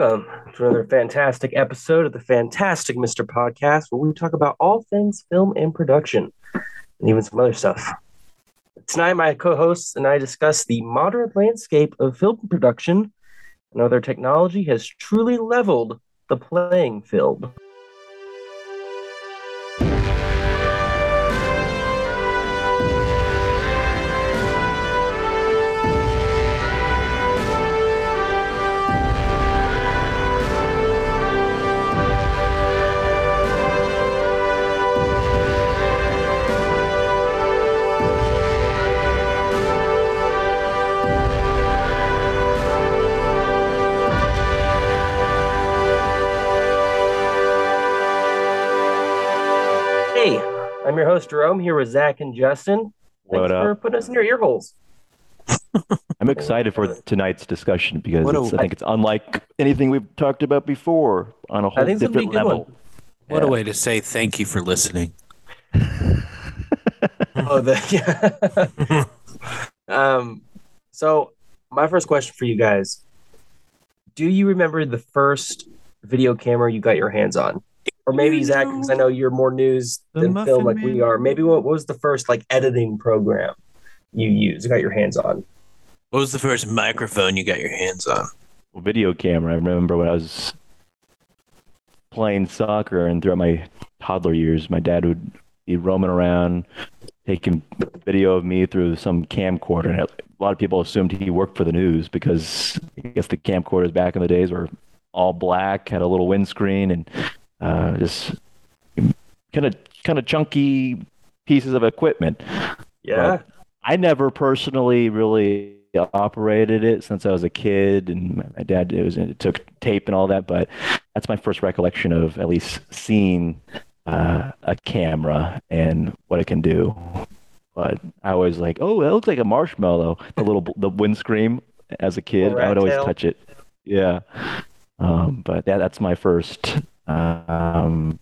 Welcome to another fantastic episode of the Fantastic Mr. Podcast, where we talk about all things film and production, and even some other stuff. Tonight, my co-hosts and I discuss the modern landscape of film production and whether technology has truly leveled the playing field. I'm your host Jerome here with Zach and Justin. Thanks What for putting us in your ear holes. I'm excited for tonight's discussion because What a- it's, I think it's unlike anything we've talked about before on a whole I think it's a different level. one. What a way to say thank you for listening. Oh, the yeah. um. So, my first question for you guys: Do you remember the first video camera you got your hands on? Or maybe You Zach, because I know you're more news the than film Muffin like we are. Maybe what was the first like editing program you used, you got your hands on? What was the first microphone you got your hands on? Video camera. I remember when I was playing soccer and throughout my toddler years, my dad would be roaming around taking video of me through some camcorder. And a lot of people assumed he worked for the news because I guess the camcorders back in the days were all black, had a little windscreen, and uh, just kind of kind of chunky pieces of equipment. Yeah. I never personally really operated it since I was a kid, and my- dad it was it took tape and all that. But that's my first recollection of at least seeing uh, a camera and what it can do. But I was like, oh, it looks like a marshmallow. The little the windscreen as a kid, I would always tail. touch it. Yeah, um, but that that's my first um,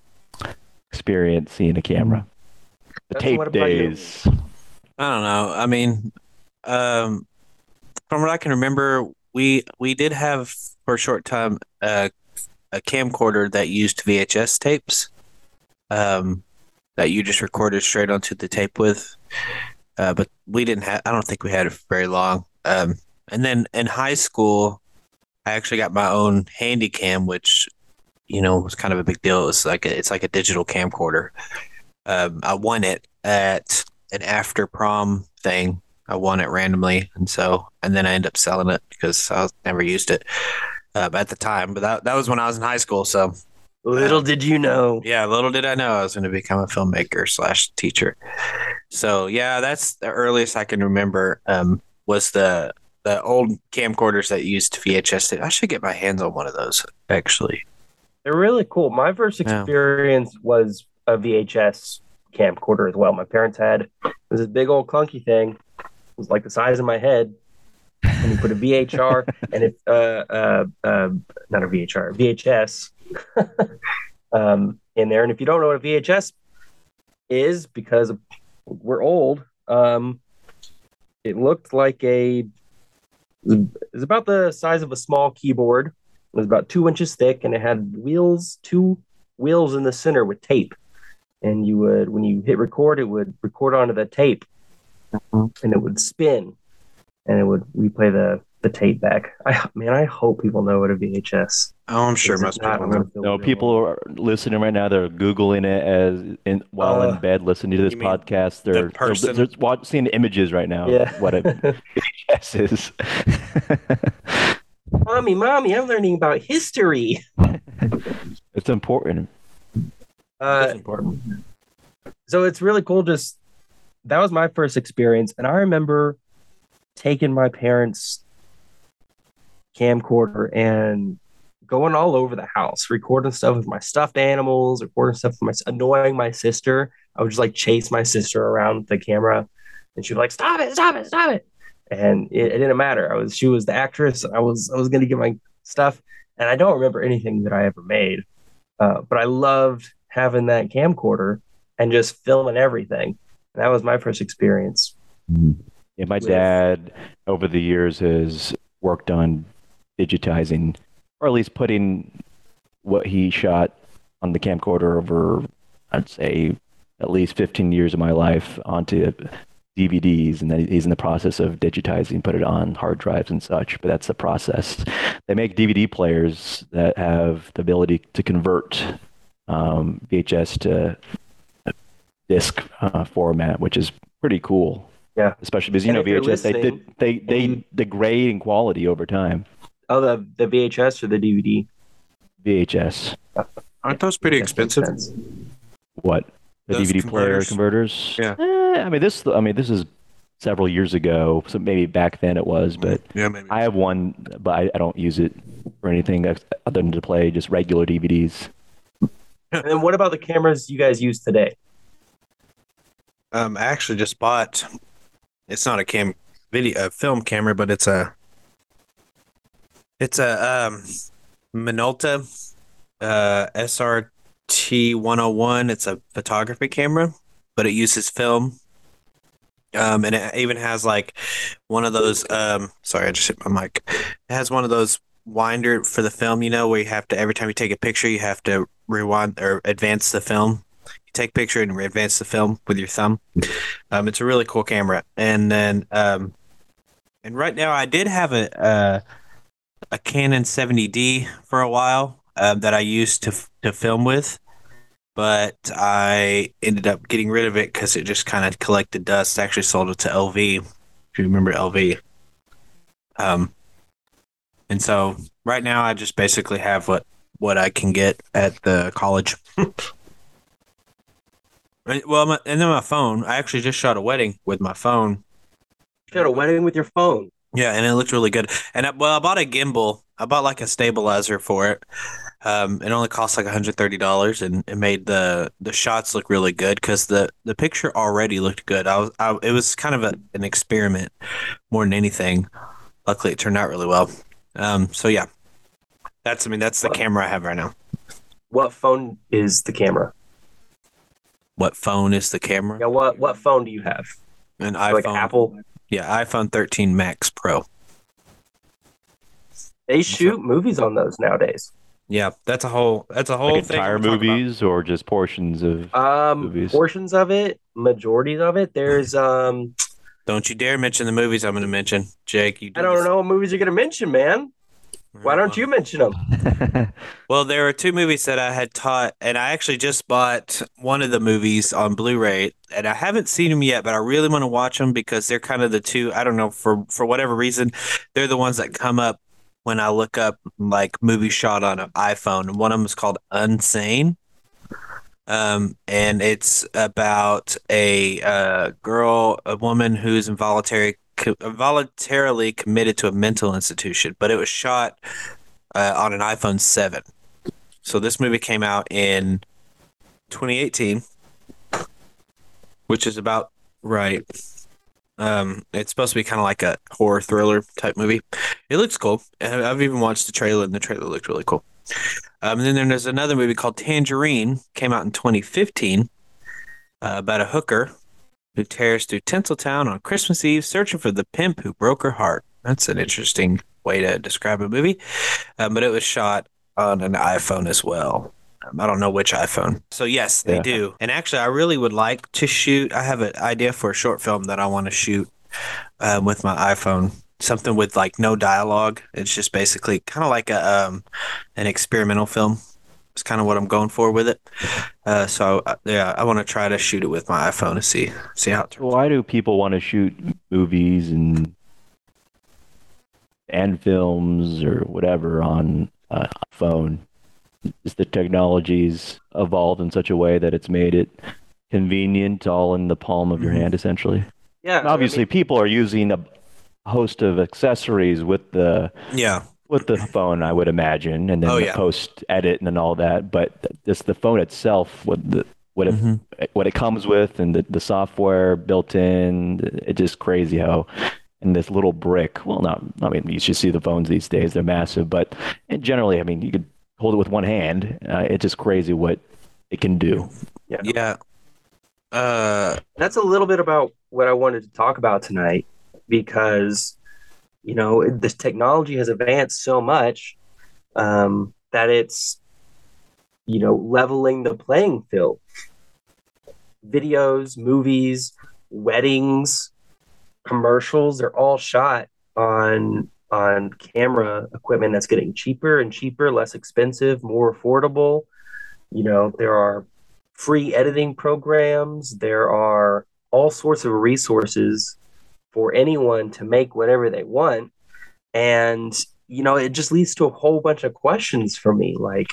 experience seeing a camera. The Justin, tape what about you? days. I don't know. I mean, um, from what I can remember, we we did have for a short time uh, a camcorder that used VHS tapes, um, that you just recorded straight onto the tape with. Uh, but we didn't have. I don't think we had it for very long. Um, and then in high school, I actually got my own handy cam, which you know it was kind of a big deal. It was like a, it's like a digital camcorder. Um, I won it at an after prom thing. I won it randomly, and so and then I ended up selling it because I never used it uh, at the time. But that that was when I was in high school. So Little did you know. yeah, little did I know I was going to become a filmmaker slash teacher. So yeah, that's the earliest I can remember. Um, was the the old camcorders that used VHS. I should get my hands on one of those actually. They're really cool. My first Yeah. experience was a VHS camcorder as well. My parents had it was this big old clunky thing. It was like the size of my head. And you put a VHR and it uh uh, uh not a VHR, VHS um in there. And if you don't know what a VHS is because we're old, um it looked like a it was about the size of a small keyboard. It was about two inches thick, and it had wheels, two wheels in the center with tape. And you would, when you hit record, it would record onto the tape, and it would spin, and it would replay the the tape back. I man, I hope people know what a VHS. Oh, I'm sure most people I'm know. No, people are listening right now. They're googling it as in, while Uh, in bed, listening to this podcast. They're they're, person- they're watch, seeing the images right now. Yeah. what a VHS is. mommy, mommy, I'm learning about history. it's important. Uh, That's important. so it's really cool just that was my first experience and i remember taking my parents camcorder and going all over the house recording stuff with my stuffed animals recording stuff with my annoying my sister i would just like chase my sister around the camera and she'd be like stop it stop it stop it and it, it didn't matter i was she was the actress and i was i was going to get my stuff and i don't remember anything that i ever made uh, but i loved having that camcorder and just filming everything. And that was my first experience. Yeah, my With- dad over the years has worked on digitizing or at least putting what he shot on the camcorder over, I'd say, at least 15 years of my life onto DVDs, and then he's in the process of digitizing, put it on hard drives and such. But that's the process. They make DVD players that have the ability to convert um, VHS to disc uh, format, which is pretty cool. Yeah. especially because you And know VHS they did they they and you- degrade in quality over time. Oh, the the VHS or the DVD? VHS, Aren't those pretty That expensive? what the Those DVD player converters. converters? Yeah. Eh, I mean this. I mean this is several years ago, so maybe back then it was, but yeah, maybe. I have one, but I, I don't use it for anything other than to play just regular DVDs. And then what about the cameras you guys use today? Um, I actually just bought. It's not a cam video, a film camera, but it's a. It's a um, Minolta, uh, SRT 101. It's a photography camera, but it uses film. Um, and it even has like one of those. Um, sorry, I just hit my mic. It has one of those winder for the film. You know, where you have to every time you take a picture, you have to rewind or advance the film. You take picture and advance the film with your thumb. Um, it's a really cool camera. And then, um, and right now, I did have a a, a Canon 70D for a while um, that I used to to film with, but I ended up getting rid of it because it just kind of collected dust. I actually sold it to LV. If you remember LV. Um, and so right now, I just basically have what what I can get at the college. Right, Well, my, and then my phone. I actually just shot a wedding with my phone. You had a wedding with your phone. Yeah, and it looked really good. And I, well, I bought a gimbal. I bought like a stabilizer for it. Um, it only cost like hundred thirty dollars, and it made the the shots look really good because the the picture already looked good. I was, I, it was kind of a, an experiment more than anything. Luckily, it turned out really well. Um, so yeah, that's I mean that's the camera I have right now. What phone is the camera? What phone is the camera? Yeah, what what phone do you have? An Like iPhone. Apple? Yeah, iPhone 13 Max Pro. They shoot movies on those nowadays. Yeah, that's a whole that's a whole Like thing entire we'll talk about. movies or just portions of. Um, Movies. portions of it, majorities of it. There's um, Don't you dare mention the movies I'm going to mention, Jake. You do I don't this- know what movies you're gonna mention, man. Why don't you mention them? Well, there are two movies that I had taught, and I actually just bought one of the movies on Blu-ray, and I haven't seen them yet, but I really want to watch them because they're kind of the two. I don't know for for whatever reason, they're the ones that come up when I look up like movie shot on an iPhone, one of them is called Unsane. Um, and it's about a uh, girl, a woman who's involuntary, co- voluntarily committed to a mental institution, but it was shot uh, on an iPhone 7. So this movie came out in 2018, which is about right. Um, it's supposed to be kind of like a horror thriller type movie. It looks cool. I've even watched the trailer, and the trailer looked really cool. Um, and then there's another movie called Tangerine, came out in 2015, uh, about a hooker who tears through Tinseltown on Christmas Eve, searching for the pimp who broke her heart. That's an interesting way to describe a movie, um, but it was shot on an iPhone as well. Um, I don't know which iPhone. So yes, they Yeah. do. And actually, I really would like to shoot. I have an idea for a short film that I want to shoot um, with my iPhone. Something with like no dialogue. It's just basically kind of like a um, an experimental film. It's kind of what I'm going for with it. Uh, so uh, yeah, I want to try to shoot it with my iPhone to see see how it turns. Why do people want to shoot movies and and films or whatever on a phone? Is the technology's evolved in such a way that it's made it convenient, all in the palm of your Mhm. hand, essentially? Yeah, And obviously, people are using a host of accessories with the Yeah, with the phone, I would imagine, and then Oh, the yeah. post edit and all that. But just the phone itself, what the what it Mhm. what it comes with, and the, the software built in, it's just crazy how. And this little brick, well, not I mean, you should see the phones these days; they're massive. But and generally, I mean, you could hold it with one hand. Uh, it's just crazy what it can do. yeah. Uh, that's a little bit about what I wanted to talk about tonight because you know this technology has advanced so much. um, that it's you know leveling the playing field. Videos, movies, weddings, commercials, they're all shot on on camera equipment that's getting cheaper and cheaper, less expensive, more affordable. You know, there are free editing programs, there are all sorts of resources for anyone to make whatever they want. And, you know, it just leads to a whole bunch of questions for me. Like,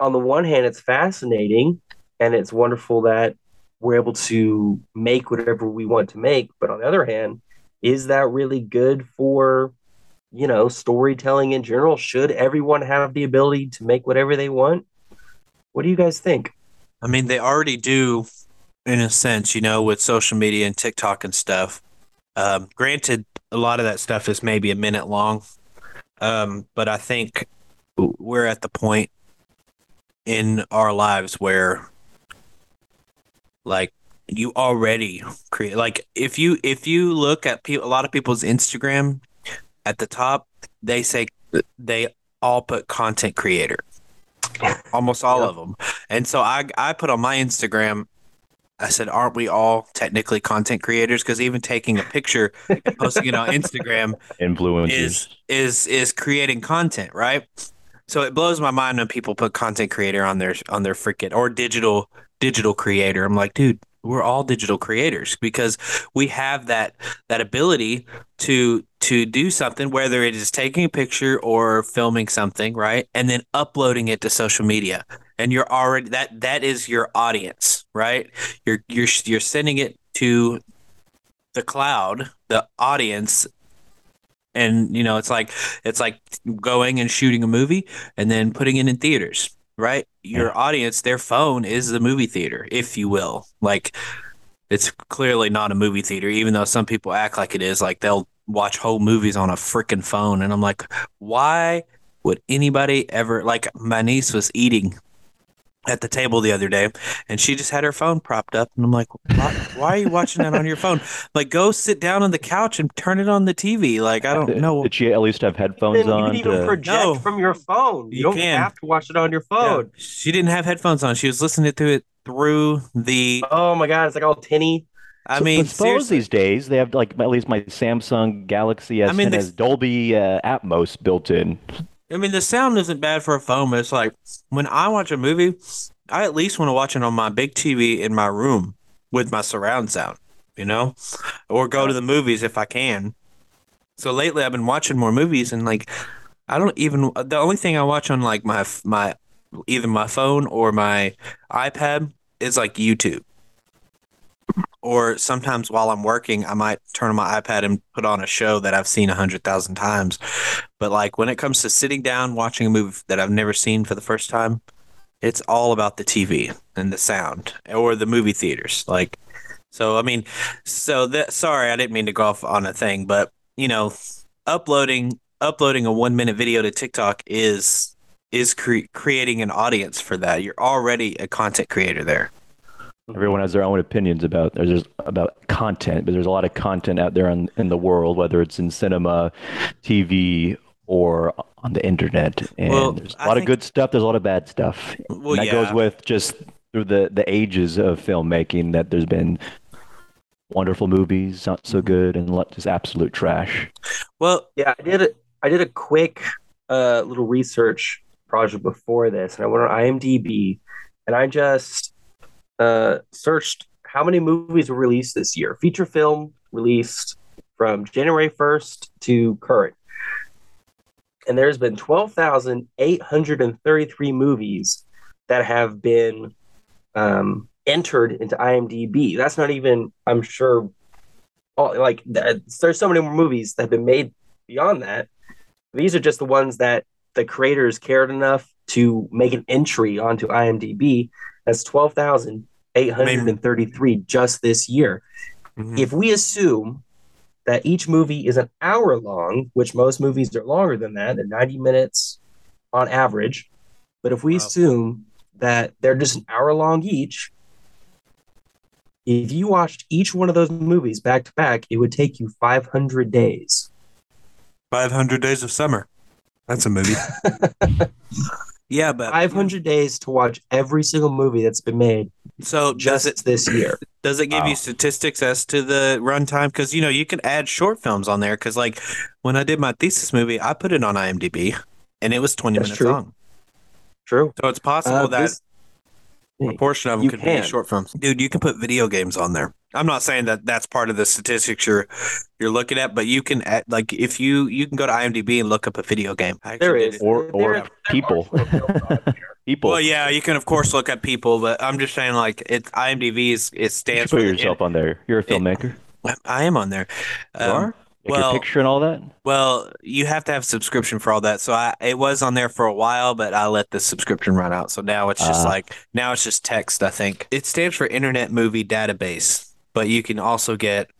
on the one hand, it's fascinating and it's wonderful that we're able to make whatever we want to make. But on the other hand, is that really good for, you know, storytelling in general? Should everyone have the ability to make whatever they want? What do you guys think? I mean, they already do in a sense, you know, with social media and TikTok and stuff. Um, granted, a lot of that stuff is maybe a minute long, um, but I think we're at the point in our lives where, like, you already create. Like, if you if you look at a lot of people's Instagram, at the top they say they all put content creator, almost all Yeah. of them. And so I I put on my Instagram I said, aren't we all technically content creators? Because even taking a picture and posting it on Instagram Influencers. is is is creating content, right? So it blows my mind when people put content creator on their on their freaking or digital digital creator. I'm like, dude, we're all digital creators because we have that that ability to to do something, whether it is taking a picture or filming something, right, and then uploading it to social media. And you're already that that is your audience, right? You're you're you're sending it to the cloud, the audience, and you know it's like it's like going and shooting a movie and then putting it in theaters right your audience their phone is the movie theater if you will. Like it's clearly not a movie theater even though some people act like it is. Like they'll watch whole movies on a freaking phone and i'm like why would anybody ever like my niece was eating at the table the other day and she just had her phone propped up and i'm like why, why are you watching that on your phone like go sit down on the couch and turn it on the tv like i don't know Did she at least have headphones you on? can even to- project No. from your phone. You, You don't can. have to watch it on your Yeah. phone. She didn't have headphones on. She was listening to it through the. Oh my god, it's like all tinny. I So- mean, but suppose these days they have like at least my Samsung Galaxy S10 mean, has Dolby uh, Atmos built in. I mean, the sound isn't bad for a phone, but it's like when I watch a movie, I at least want to watch it on my big TV in my room with my surround sound, you know, or go to the movies if I can. So lately, I've been watching more movies, and like, I don't even. The only thing I watch on like my my either my phone or my iPad is like YouTube. Or sometimes while I'm working, I might turn on my iPad and put on a show that I've seen a hundred thousand times. But like when it comes to sitting down watching a movie that I've never seen for the first time, it's all about the TV and the sound or the movie theaters. Like, so I mean, so that sorry, I didn't mean to go off on a thing, but you know, uploading uploading a one minute video to TikTok is is cre- creating an audience for that. You're already a content creator there. Everyone has their own opinions about there's about content, but there's a lot of content out there in, in the world, whether it's in cinema, TV, or on the internet. And Well, there's a lot think- of good stuff. There's a lot of bad stuff. Well, and that yeah. goes with just through the the ages of filmmaking. That there's been wonderful movies, not so good, and lot- just absolute trash. Well, Yeah, I did a I did a quick uh, little research project before this, and I went on IMDb, and I just uh, searched how many movies were released this year, feature film released from January first to current, and there's been twelve thousand eight hundred and thirty three movies that have been um, entered into IMDb. That's not even, I'm sure, all, like there's so many more movies that have been made beyond that. These are just the ones that the creators cared enough to make an entry onto IMDb. That's 12,833 just this year. mhm. If we assume that each movie is an hour long, which most movies are longer than that, they're 90 minutes on average. But if we Wow. assume that they're just an hour long each, if you watched each one of those movies back to back, it would take you 500 days. 500 Days of Summer. That's a movie. yeah, but 500 days to watch every single movie that's been made so just it this year. does it give Wow. you statistics as to the runtime? Because you know you can add short films on there. Because like when I did my thesis movie, I put it on IMDb, and it was twenty That's minutes true. long. True. So it's possible Uh, that this- a portion of them You could can. be short films. Dude, you can put video games on there. I'm not saying that that's part of the statistics you're you're looking at, but you can add, like if you you can go to IMDb and look up a video game. I actually There did is. it. Or or there- people. there are short films on there. people. Well, yeah, you can of course look at people, but I'm just saying like it's IMDb is it stands should put for the- yourself on there. You're a filmmaker. I am on there. you Um, are? Like well- picture and all that? Well, you have to have a subscription for all that. So I it was on there for a while, but I let the subscription run out. So now it's just Ah. like now it's just text, I think. It stands for Internet Movie Database, but you can also get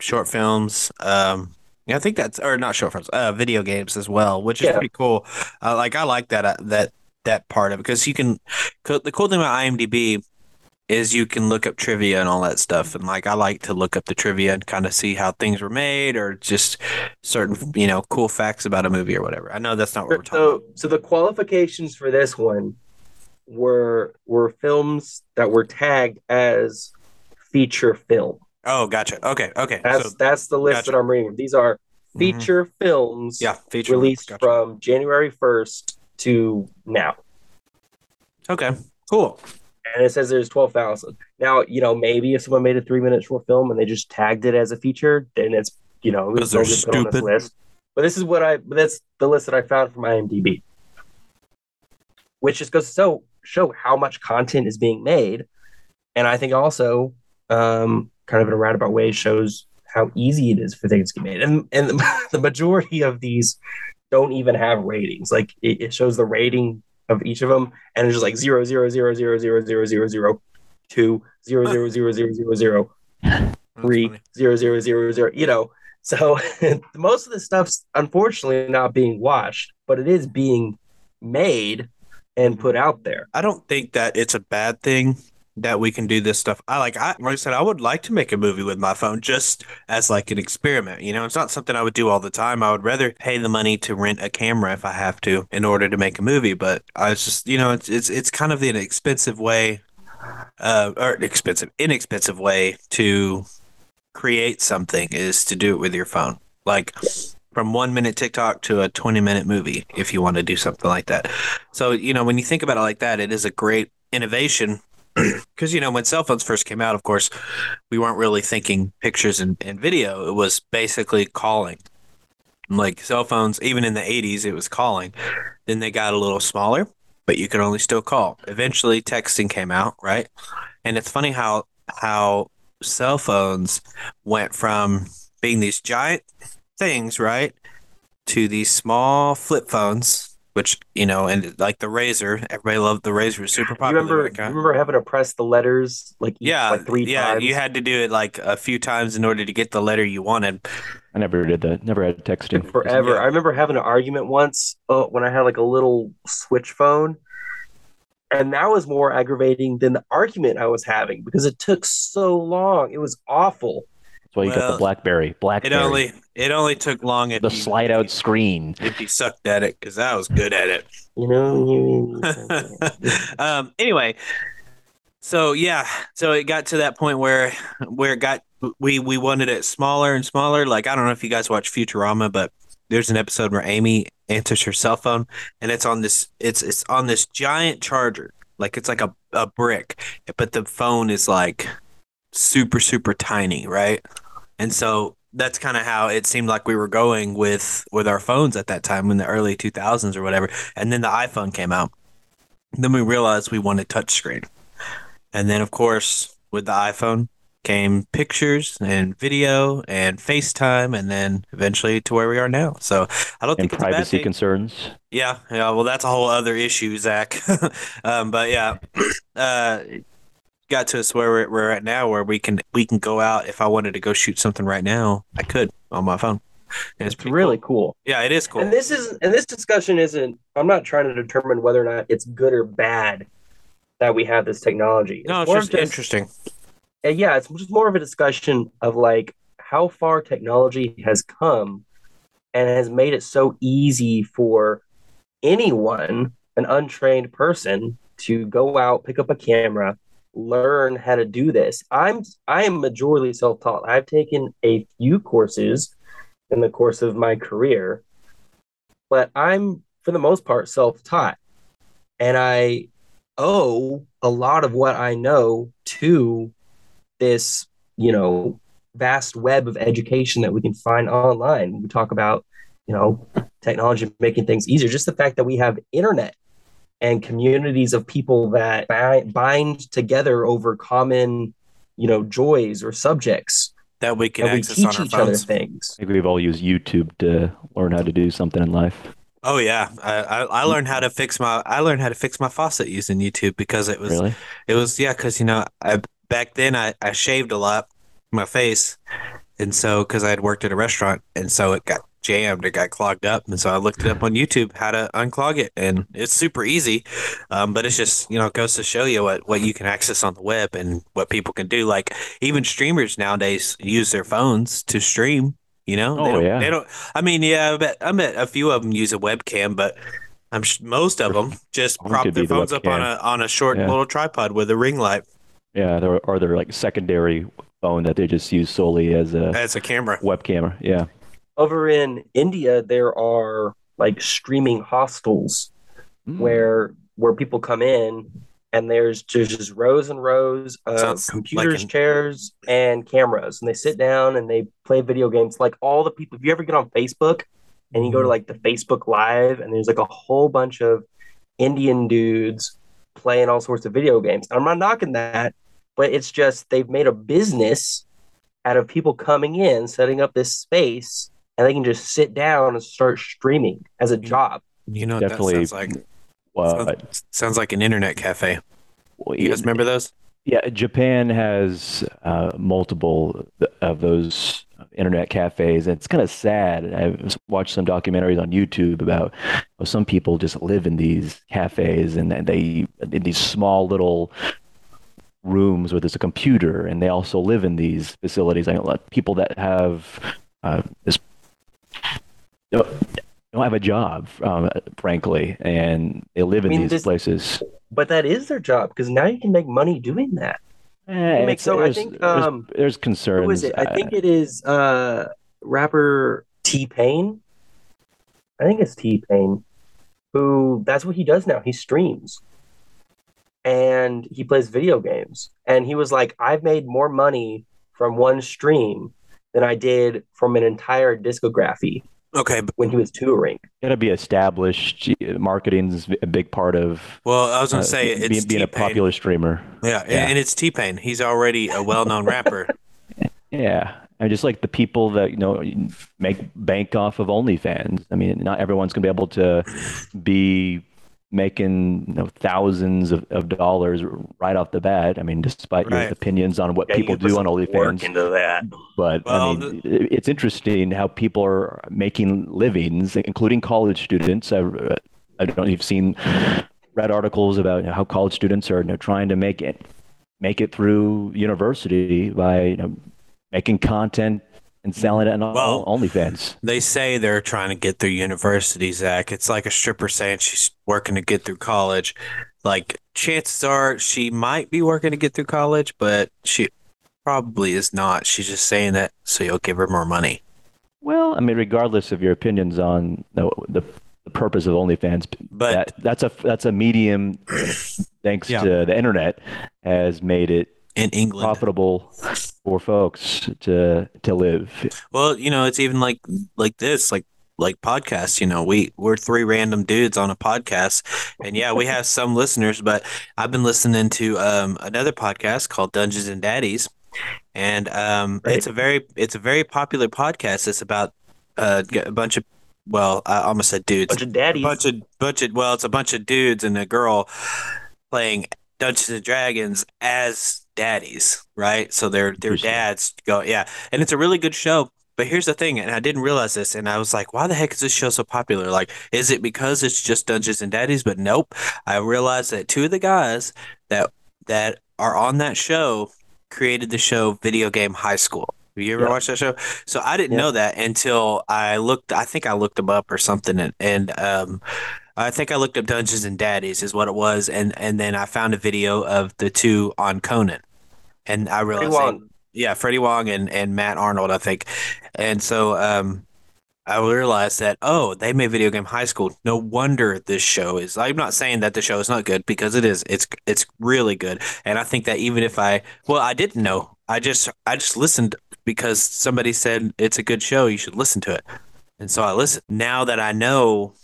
short films um I think that's or not short films, uh video games as well, which is Yeah. pretty cool. Uh, like I like that uh, that that part of it because you can the cool thing about IMDb is you can look up trivia and all that stuff and like I like to look up the trivia and kind of see how things were made or just certain you know cool facts about a movie or whatever. I know that's not what we're talking about. So, so the qualifications for this one were were films that were tagged as feature film. Oh, gotcha. Okay, okay. That's so, that's the list gotcha. that I'm reading. These are Mhm. feature films yeah, feature released gotcha. from January 1st to now. Okay, cool. And it says there's 12,000. Now, you know, maybe if someone made a three minute short film and they just tagged it as a feature, then it's, you know, Because they'll they're get put on this list. But this is what I, but that's the list that I found from IMDb, which just goes to so show how much content is being made. And I think also, um, kind of in a roundabout way, shows how easy it is for things to get made. And, and the majority of these don't even have ratings. Like it, it shows the rating of each of them, and it's just like zero zero zero zero zero zero zero zero two zero zero zero zero zero zero three zero zero zero zero. You know, so most of the stuff's unfortunately not being watched, but it is being made and put out there. I don't think that it's a bad thing that we can do this stuff. I like I like I said I would like to make a movie with my phone just as like an experiment. You know, it's not something I would do all the time. I would rather pay the money to rent a camera if I have to in order to make a movie, but I was just, you know, it's it's it's kind of an expensive way uh or expensive inexpensive way to create something is to do it with your phone. Like from 1 minute TikTok to a 20 minute movie if you want to do something like that. So, you know, when you think about it like that, it is a great innovation because, you know, when cell phones first came out, of course, we weren't really thinking pictures and, and video. It was basically calling. Like cell phones, even in the 80s, it was calling. Then they got a little smaller, but you could only still call. Eventually, texting came out, right? And it's funny how how cell phones went from being these giant things, right, to these small flip phones, which you know, and like the Razor, everybody loved the Razor. It was super You popular. remember? right, You guy? remember having to press the letters like each, yeah, like three yeah, times. you had to do it like a few times in order to get the letter you wanted. I never did that. Never had texting. forever. Yeah. I remember having an argument once uh, when I had like a little switch phone, and that was more aggravating than the argument I was having because it took so long. It was awful. That's why you got the BlackBerry. It BlackBerry. only it only took long if the you- slide out screen. if he sucked at it because I was good at it. You know. You, um, anyway, so yeah, so it got to that point where where it got we we wanted it smaller and smaller. Like I don't know if you guys watch Futurama, but there's an episode where Amy answers her cell phone and it's on this it's it's on this giant charger. Like it's like a, a brick, but the phone is like super super tiny, right? And so that's kind of how it seemed like we were going with with our phones at that time in the early 2000s or whatever. And then the iPhone came out. Then we realized we wanted touchscreen. And then, of course, with the iPhone came pictures and video and FaceTime, and then eventually to where we are now. So I don't And think it's privacy concerns. Yeah, yeah. Well, that's a whole other issue, Zach. um, but yeah, uh, got to us where we're, we're at now, where we can we can go out. If I wanted to go shoot something right now, I could on my phone. And it's it's really cool. cool. Yeah, it is cool. And this is and this discussion isn't. I'm not trying to determine whether or not it's good or bad that we have this technology. no, it's more just interesting. Uh, yeah, it's just more of a discussion of like how far technology has come and has made it so easy for anyone, an untrained person, to go out, pick up a camera, learn how to do this. I'm I am majorly self-taught. I've taken a few courses in the course of my career, but I'm for the most part self-taught. And I owe a lot of what I know to this, you know, vast web of education that we can find online. We talk about, you know, technology making things easier. Just the fact that we have internet and communities of people that bind together over common, you know, joys or subjects that we can that we teach on our each other things. I think we've all used YouTube to learn how to do something in life. Oh yeah, I, I I learned how to fix my I learned how to fix my faucet using YouTube because it was Really? it was yeah because you know I back then I I shaved a lot my face and so because I had worked at a restaurant and so it got jammed it got clogged up and so I looked it up on YouTube how to unclog it and it's super easy um, but it's just you know it goes to show you what what you can access on the web and what people can do like even streamers nowadays use their phones to stream you know Oh, they don't, yeah. they don't I mean yeah I bet I bet a few of them use a webcam but I'm sh- most of them just prop their be the phones up on a on a short Yeah. little tripod with a ring light Yeah, there or they're like secondary phone that they just use solely as a as a camera. web camera. Yeah. Over in India, there are like streaming hostels Mm. where where people come in and there's just, just rows and rows of Sounds computers, like chairs, and cameras, and they sit down and they play video games. Like all the people, if you ever get on Facebook and you go to like the Facebook Live, and there's like a whole bunch of Indian dudes playing all sorts of video games. I'm not knocking that, but it's just they've made a business out of people coming in, setting up this space, and they can just sit down and start streaming as a job. You know Definitely. that sounds like? Well, sounds, sounds like an internet cafe. well, You guys remember those? Yeah, Japan has uh, multiple of those internet cafes, and it's kind of sad. I've watched some documentaries on YouTube about how some people just live in these cafes and they in these small little rooms where there's a computer, and they also live in these facilities. I know people that have uh, this don't don't have a job, um, frankly, and they live in I mean, these this- places. But that is their job because now you can make money doing that. Eh, it's- so I think, there's, um, there's concerns. Who is it? I think it is uh rapper T Pain. I think it's T Pain. Who that's what he does now. He streams. And he plays video games. And he was like, I've made more money from one stream than I did from an entire discography Okay, but, when he was touring. got to be established. Marketing's a big part of well, I was gonna uh, say being, it's being a T-Pain. popular streamer. Yeah, and- Yeah. and it's T Pain. He's already a well-known rapper. Yeah, and just like the people that you know make bank off of OnlyFans. I mean, not everyone's gonna be able to be making you know thousands of, of dollars right off the bat. I mean, despite your opinions on what Yeah, people do on OnlyFans. into that. But Well, I mean, it- it's interesting how people are making livings, including college students. I, I don't know if you've seen read articles about you know, how college students are you know, trying to make it make it through university by you know, making content and selling it on Well- OnlyFans. They say they're trying to get through university, Zach. It's like a stripper saying she's working to get through college. Like chances are she might be working to get through college, but she probably is not. She's just saying that so you'll give her more money. Well, I mean, regardless of your opinions on the, the, the purpose of OnlyFans, But that that's a that's a medium. thanks Yeah. to the internet, has made it in England, profitable for folks to to live. Well, you know, it's even like like this, like like podcasts. You know, we we're three random dudes on a podcast, and yeah, we have some listeners. But I've been listening to um, another podcast called Dungeons and Daddies, and um, Right. it's a very it's a very popular podcast. It's about uh, a bunch of well, I almost said dudes, Bunch of daddies a bunch of bunch of well, it's a bunch of dudes and a girl playing Dungeons and Dragons as daddies, right? So their their dads go, yeah, and it's a really good show. But here's the thing, and I didn't realize this, and I was like, why the heck is this show so popular? Like, is it because it's just Dungeons and Daddies? But nope. I realized that two of the guys that that are on that show created the show Video Game High School. Have you ever Yeah. watched that show? So I didn't Yeah. know that until I looked. I think I looked them up or something, and, and um, I think I looked up Dungeons and Daddies is what it was, and and then I found a video of the two on Conan, and I realized, they- Wong. yeah, Freddie Wong and and Matt Arnold, I think, and so um, I realized that oh, they made Video Game High School. No wonder this show is. I'm not saying that the show is not good because it is. It's it's really good, and I think that even if I well, I didn't know. I just I just listened because somebody said it's a good show. You should listen to it, and so I listened. Now that I know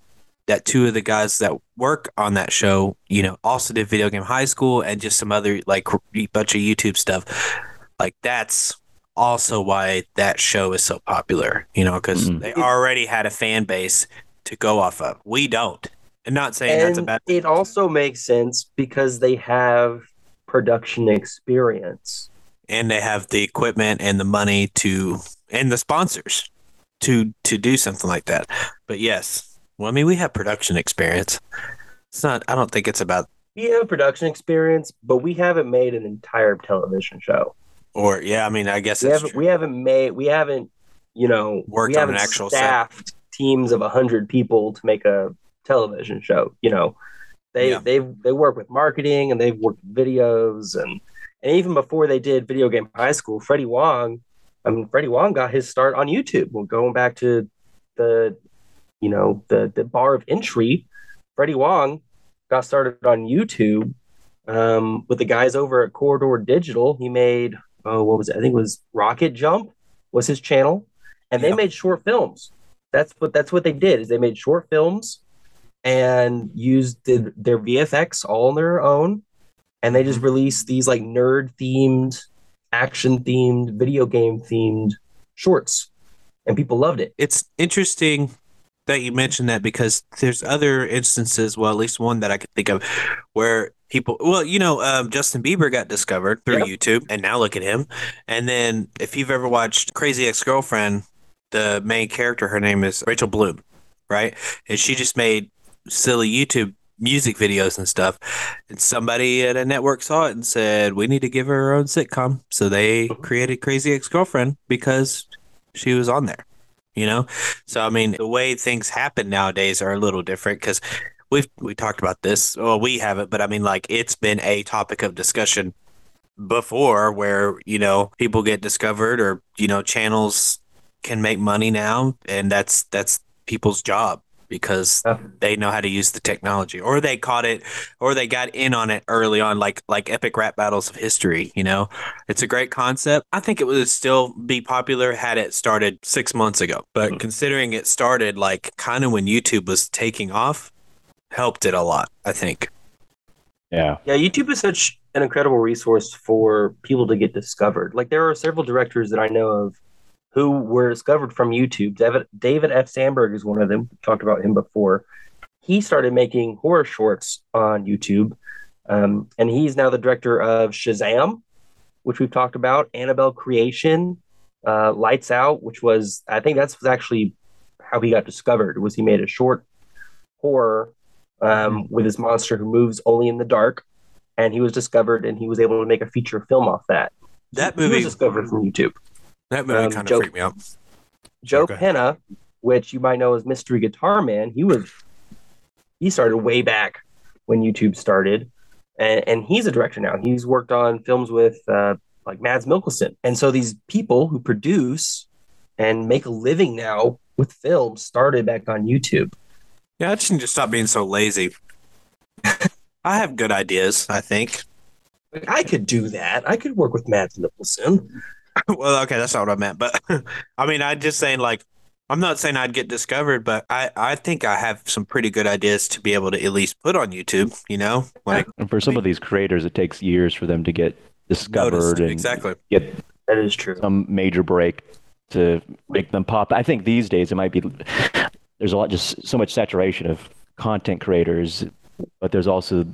that two of the guys that work on that show, you know, also did Video Game High School and just some other like bunch of YouTube stuff. Like that's also why that show is so popular, you know, because Mhm. they already had a fan base to go off of. We don't. And not saying that's a And bad it also makes sense because they have production experience. and they have the equipment and the money to and the sponsors to to do something like that. But yes, well, I mean, we have production experience. It's not. I don't think it's about We have production experience, but we haven't made an entire television show. or yeah. I mean, I guess We haven't true. we haven't made we haven't you know Worked we on an actual set. staffed teams of hundred people to make a television show. You know, they Yeah. they they work with marketing and they've worked videos and and even before they did Video Game High School, Freddie Wong, I mean Freddie Wong got his start on YouTube. Well, going back to the you know the the bar of entry, Freddie Wong got started on YouTube um, with the guys over at Corridor Digital. He made oh what was it? I think it was Rocket Jump was his channel, and they Yeah. made short films. That's what that's what they did is they made short films and used the, their VFX all on their own, and they just released these like nerd themed, action themed, video game themed shorts, and people loved it. it's interesting that you mentioned that because there's other instances, well, at least one that I could think of, where people, well, you know, um, Justin Bieber got discovered through Yep. YouTube, and now look at him. And then if you've ever watched Crazy Ex Girlfriend, the main character, her name is Rachel Bloom, right? And she just made silly YouTube music videos and stuff. And somebody at a network saw it and said, we need to give her her own sitcom. So they created Crazy Ex Girlfriend because she was on there you know? So i mean the way things happen nowadays are a little different because we've we talked about this. Well we haven't but i mean like it's been a topic of discussion before where you know people get discovered or you know channels can make money now and that's that's people's job because Yeah. they know how to use the technology or they caught it or they got in on it early on like like epic rap battles of history you know it's a great concept. I think it would still be popular had it started six months ago. But hmm. considering it started like kind of when YouTube was taking off, helped it a lot, I think. Yeah. Yeah, YouTube is such an incredible resource for people to get discovered. Like there are several directors that I know of who were discovered from YouTube. David, David F. Sandberg is one of them. We talked about him before. He started making horror shorts on YouTube, um, and he's now the director of Shazam, which we've talked about, Annabelle Creation, uh, Lights Out, which was I think that's was actually how he got discovered. Was he made a short horror um, with his monster who moves only in the dark, and he was discovered, and he was able to make a feature film off that. That He movie, was discovered from YouTube. That movie um, kind of freaked me out. Joe Okay. Penna, which you might know as Mystery Guitar Man, he was he started way back when YouTube started, and, and he's a director now. He's worked on films with uh, like Mads Mikkelsen, and so these people who produce and make a living now with films started back on YouTube. Yeah, I just need to stop being so lazy. I have good ideas, I think. I could do that. I could work with Mads Mikkelsen. well, okay, that's not what I meant. But I mean, I'm just saying, like, I'm not saying I'd get discovered, but I, I think I have some pretty good ideas to be able to at least put on YouTube, you know? Like, And for some of these creators, it takes years for them to get discovered notice. and Exactly. get That is true. some major break to make them pop. I think these days it might be there's a lot just so much saturation of content creators, but there's also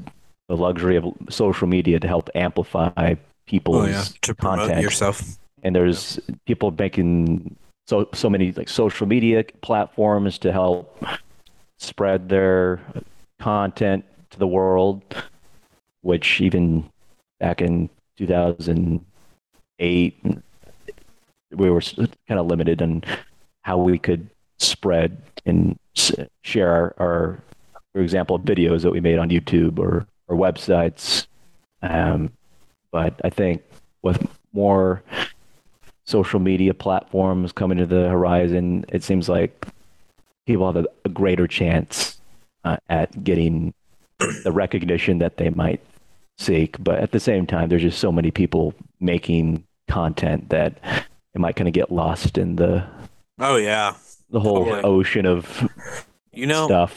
the luxury of social media to help amplify people's Oh, yeah. To promote content. yourself. And there's people making so so many like social media platforms to help spread their content to the world which even back in 2008 we were kind of limited on how we could spread and share our, our for example, videos that we made on YouTube or or websites. Um, but I think with more social media platforms coming to the horizon, it seems like people have a, a greater chance uh, at getting the recognition that they might seek. But at the same time, there's just so many people making content that it might kind of get lost in the Oh yeah. the whole Totally. ocean of You know, stuff.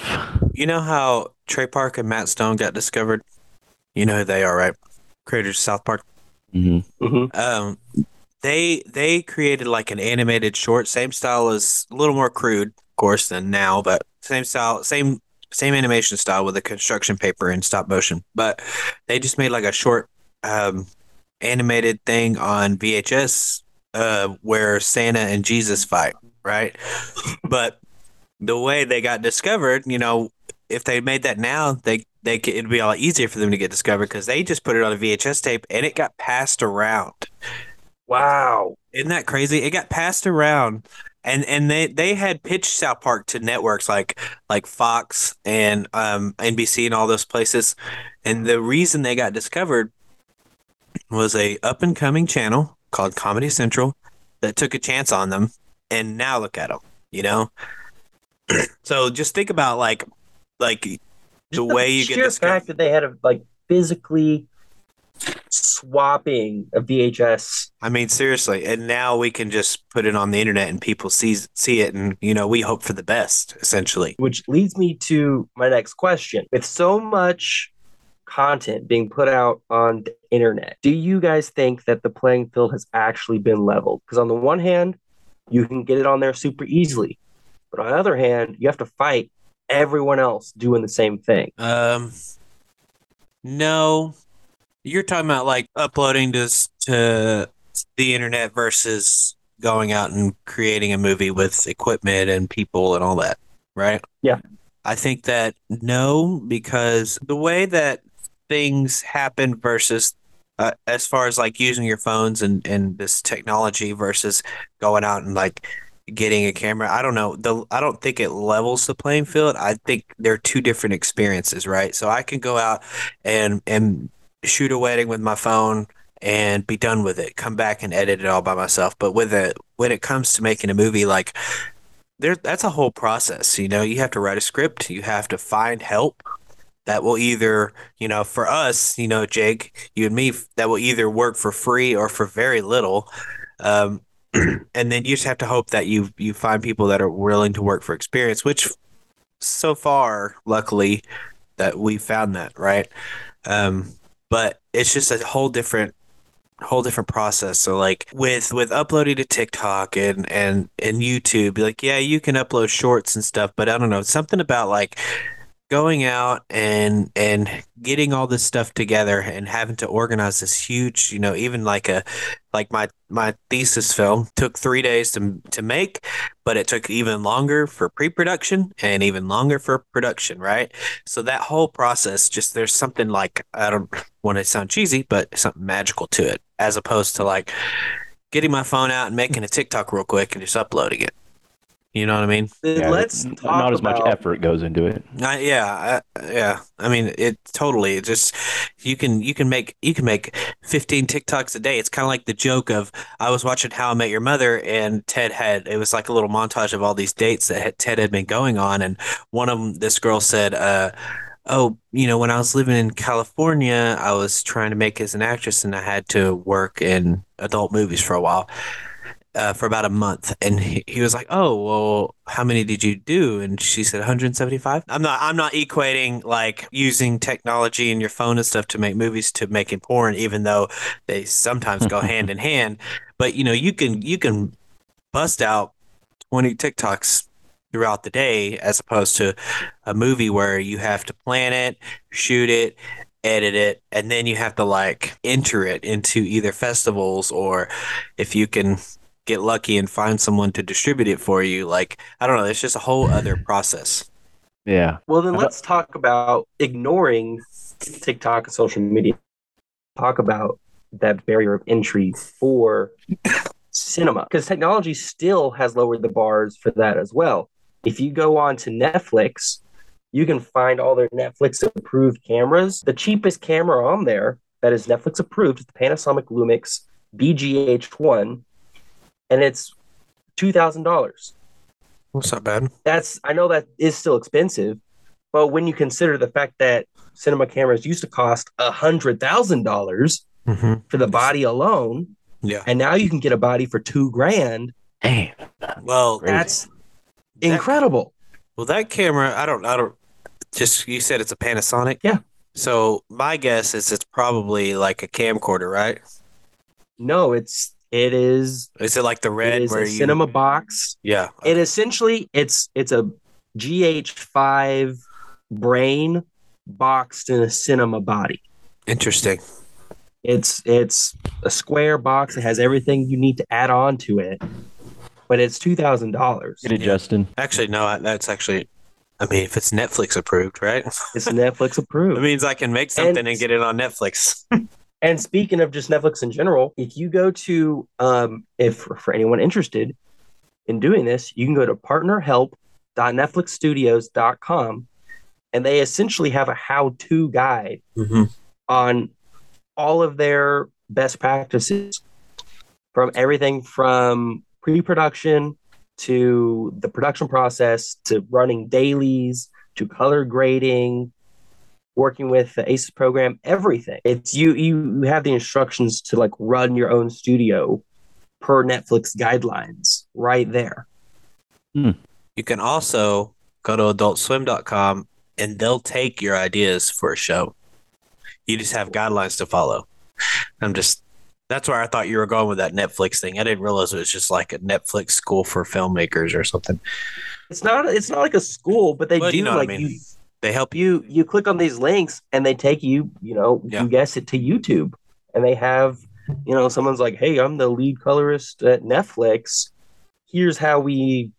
you know how Trey Parker and Matt Stone got discovered. You know who they are, right? Creators of South Park. hmm hmm Um, they they created like an animated short, same style as a little more crude, of course, than now, but same style, same same animation style with the construction paper and stop motion. But they just made like a short um, animated thing on VHS uh, where Santa and Jesus fight, right? but the way they got discovered, you know, if they made that now, they they could, it'd be a lot easier for them to get discovered because they just put it on a VHS tape and it got passed around. Wow. Isn't that crazy? It got passed around, and and they they had pitched South Park to networks like like Fox and um, NBC and all those places, and the reason they got discovered was a up and coming channel called Comedy Central that took a chance on them, and now look at them. You know, so just think about like like the Just way you get discovered. fact that they had to like physically swapping a VHS. I mean, seriously, and now we can just put it on the internet and people see see it, and you know, we hope for the best, essentially. Which leads me to my next question. With so much content being put out on the internet, do you guys think that the playing field has actually been leveled? Because on the one hand, you can get it on there super easily, but on the other hand, you have to fight everyone else doing the same thing. Um, no, you're talking about like uploading to to the internet versus going out and creating a movie with equipment and people and all that, right? Yeah. I think that no, because the way that things happen versus uh, as far as like using your phones and, and this technology versus going out and like getting a camera, I don't know. The I don't think it levels the playing field. I think they're two different experiences, right? So I can go out and and shoot a wedding with my phone and be done with it. Come back and edit it all by myself. But with it when it comes to making a movie, like there that's a whole process. You know, you have to write a script, you have to find help that will either, you know, for us, you know, Jake, you and me, that will either work for free or for very little. Um, and then you just have to hope that you you find people that are willing to work for experience, which so far, luckily, that we found that right. Um, but it's just a whole different whole different process. So like with with uploading to tiktok and and and youtube like yeah you can upload shorts and stuff but i don't know something about like going out and and getting all this stuff together and having to organize this huge you know even like a like my my thesis film took three days to to make but it took even longer for pre-production and even longer for production right? So that whole process just there's something like i don't want to sound cheesy but something magical to it as opposed to like getting my phone out and making a tiktok real quick and just uploading it you know what i mean Yeah, let's n- talk not as much effort goes into it. Uh, yeah, uh, yeah. I mean, it totally. It just you can you can make you can make fifteen TikToks a day. It's kind of like the joke of I was watching How I Met Your Mother, and Ted had it was like a little montage of all these dates that had, Ted had been going on, and one of them, this girl said, uh, "Oh, you know, when I was living in California, I was trying to make as an actress, and I had to work in adult movies for a while." Uh, for about a month, and he, he was like, "Oh, well, how many did you do?" And she said, "175." I'm not. I'm not equating like using technology and your phone and stuff to make movies to making porn, even though they sometimes go hand in hand. But you know, you can you can bust out 20 TikToks throughout the day as opposed to a movie where you have to plan it, shoot it, edit it, and then you have to like enter it into either festivals or if you can get lucky and find someone to distribute it for you. Like, I don't know, it's just a whole other process. Yeah. Well, then let's talk about ignoring TikTok and social media. Talk about that barrier of entry for cinema because technology still has lowered the bars for that as well. If you go on to Netflix, you can find all their Netflix approved cameras. The cheapest camera on there that is Netflix approved is the Panasonic Lumix BGH1, and it's two thousand dollars. That's not bad. That's I know that is still expensive, but when you consider the fact that cinema cameras used to cost a hundred thousand dollars Mm-hmm. for the body alone, Yeah. and now you can get a body for two grand. Damn. Well, Crazy. That's incredible. well, that camera, I don't, I don't. Just you said it's a Panasonic. Yeah. So my guess is it's probably like a camcorder, right? No, it's it is Is it like the red is where a you? cinema box. Yeah. It essentially it's it's a GH5 brain boxed in a cinema body. Interesting. It's it's a square box. It has everything you need to add on to it, but it's two thousand dollars. Get it, Justin. Actually, no. That's actually. I mean, if it's Netflix approved, right? It's Netflix approved. It means I can make something and, And- get it on Netflix. And speaking of just Netflix in general, if you go to um, if for anyone interested in doing this, you can go to partnerhelp.netflixstudios.com, and they essentially have a how-to guide Mm-hmm. on all of their best practices from everything from pre-production to the production process to running dailies to color grading working with the aces program everything it's you you have the instructions to like run your own studio per netflix guidelines right there hmm. You can also go to adultswim.com and they'll take your ideas for a show. You just have guidelines to follow. I'm just that's where I thought you were going with that Netflix thing. I didn't realize it was just like a Netflix school for filmmakers or something. it's not it's not like a school but they Well, do you know what I like mean. you They help you. you click on these links and they take you you know Yeah. you guess it to youtube and they have you know someone's like hey i'm the lead colorist at netflix here's how we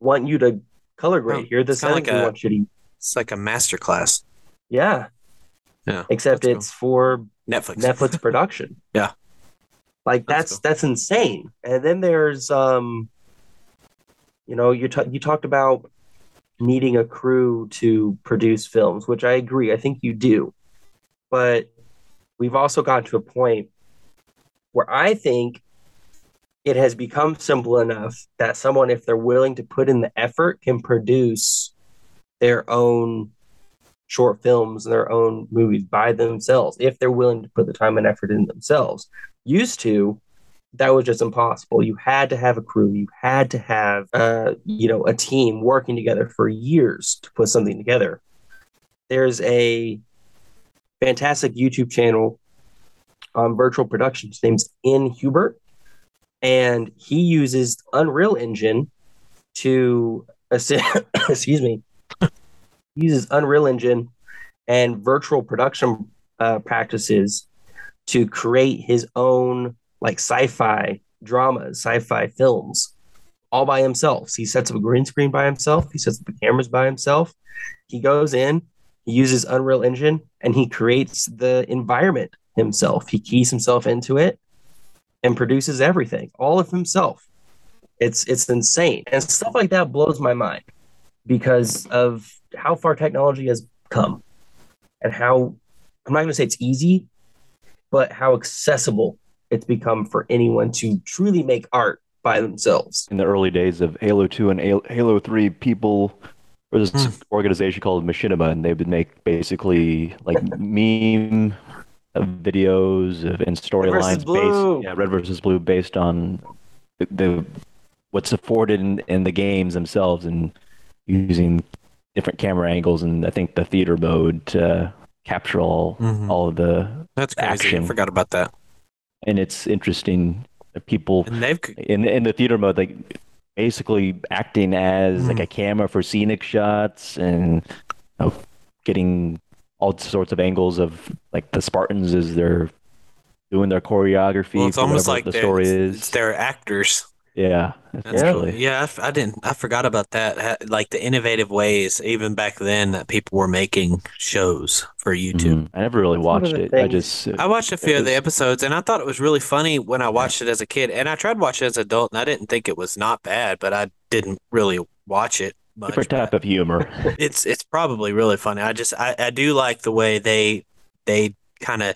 want you to color grade Oh, here it's kinda settings like we a- want you to It's like a master class. yeah Yeah. except that's cool. it's for Netflix. netflix production Yeah. like That's that's cool. that's insane and then there's um you know you ta- you talked about needing a crew to produce films which i agree i think you do. But we've also gotten to a point where i think it has become simple enough that someone if they're willing to put in the effort can produce their own short films and their own movies by themselves if they're willing to put the time and effort in themselves. Used to that was just impossible. You had to have a crew. You had to have uh, you know a team working together for years to put something together. There's a fantastic youtube channel on virtual production. His name's in hubert and he uses unreal engine to assi- excuse me he uses unreal engine and virtual production uh, practices to create his own like sci-fi dramas, sci-fi films, all by himself. He sets up a green screen by himself. He sets up the cameras by himself. He goes in, he uses Unreal Engine, and he creates the environment himself. He keys himself into it and produces everything all of himself. It's it's insane, and stuff like that blows my mind because of how far technology has come and how I'm not going to say it's easy, but how accessible it's become for anyone to truly make art by themselves. In the early days of Halo 2 and Halo- Halo 3, people there was this Hmm. organization called Machinima, and they would make basically like meme videos of, and storylines based, yeah, Red versus Blue, based on the, the what's afforded in, in the games themselves, and using different camera angles and I think the theater mode to capture all Mhm. all of the. That's crazy. action. I forgot about that. And it's interesting that people in in the theater mode, like basically acting as like Mhm. a camera for scenic shots and you know, getting all sorts of angles of like the Spartans as they're doing their choreography. well, it's almost like the story is. it's their actors. Yeah, That's essentially. really- yeah, I f- I, didn't. I forgot about that. Like the innovative ways, even back then, that people were making shows for YouTube. Mhm. I never really That's watched the it. I just I watched a few It of the episodes, and I thought it was really funny when I watched it as a kid. And I tried to watch it as an adult, and I didn't think it was not bad, but I didn't really watch it. much. Different type of humor. it's it's probably really funny. I just I, I do like the way they they kind of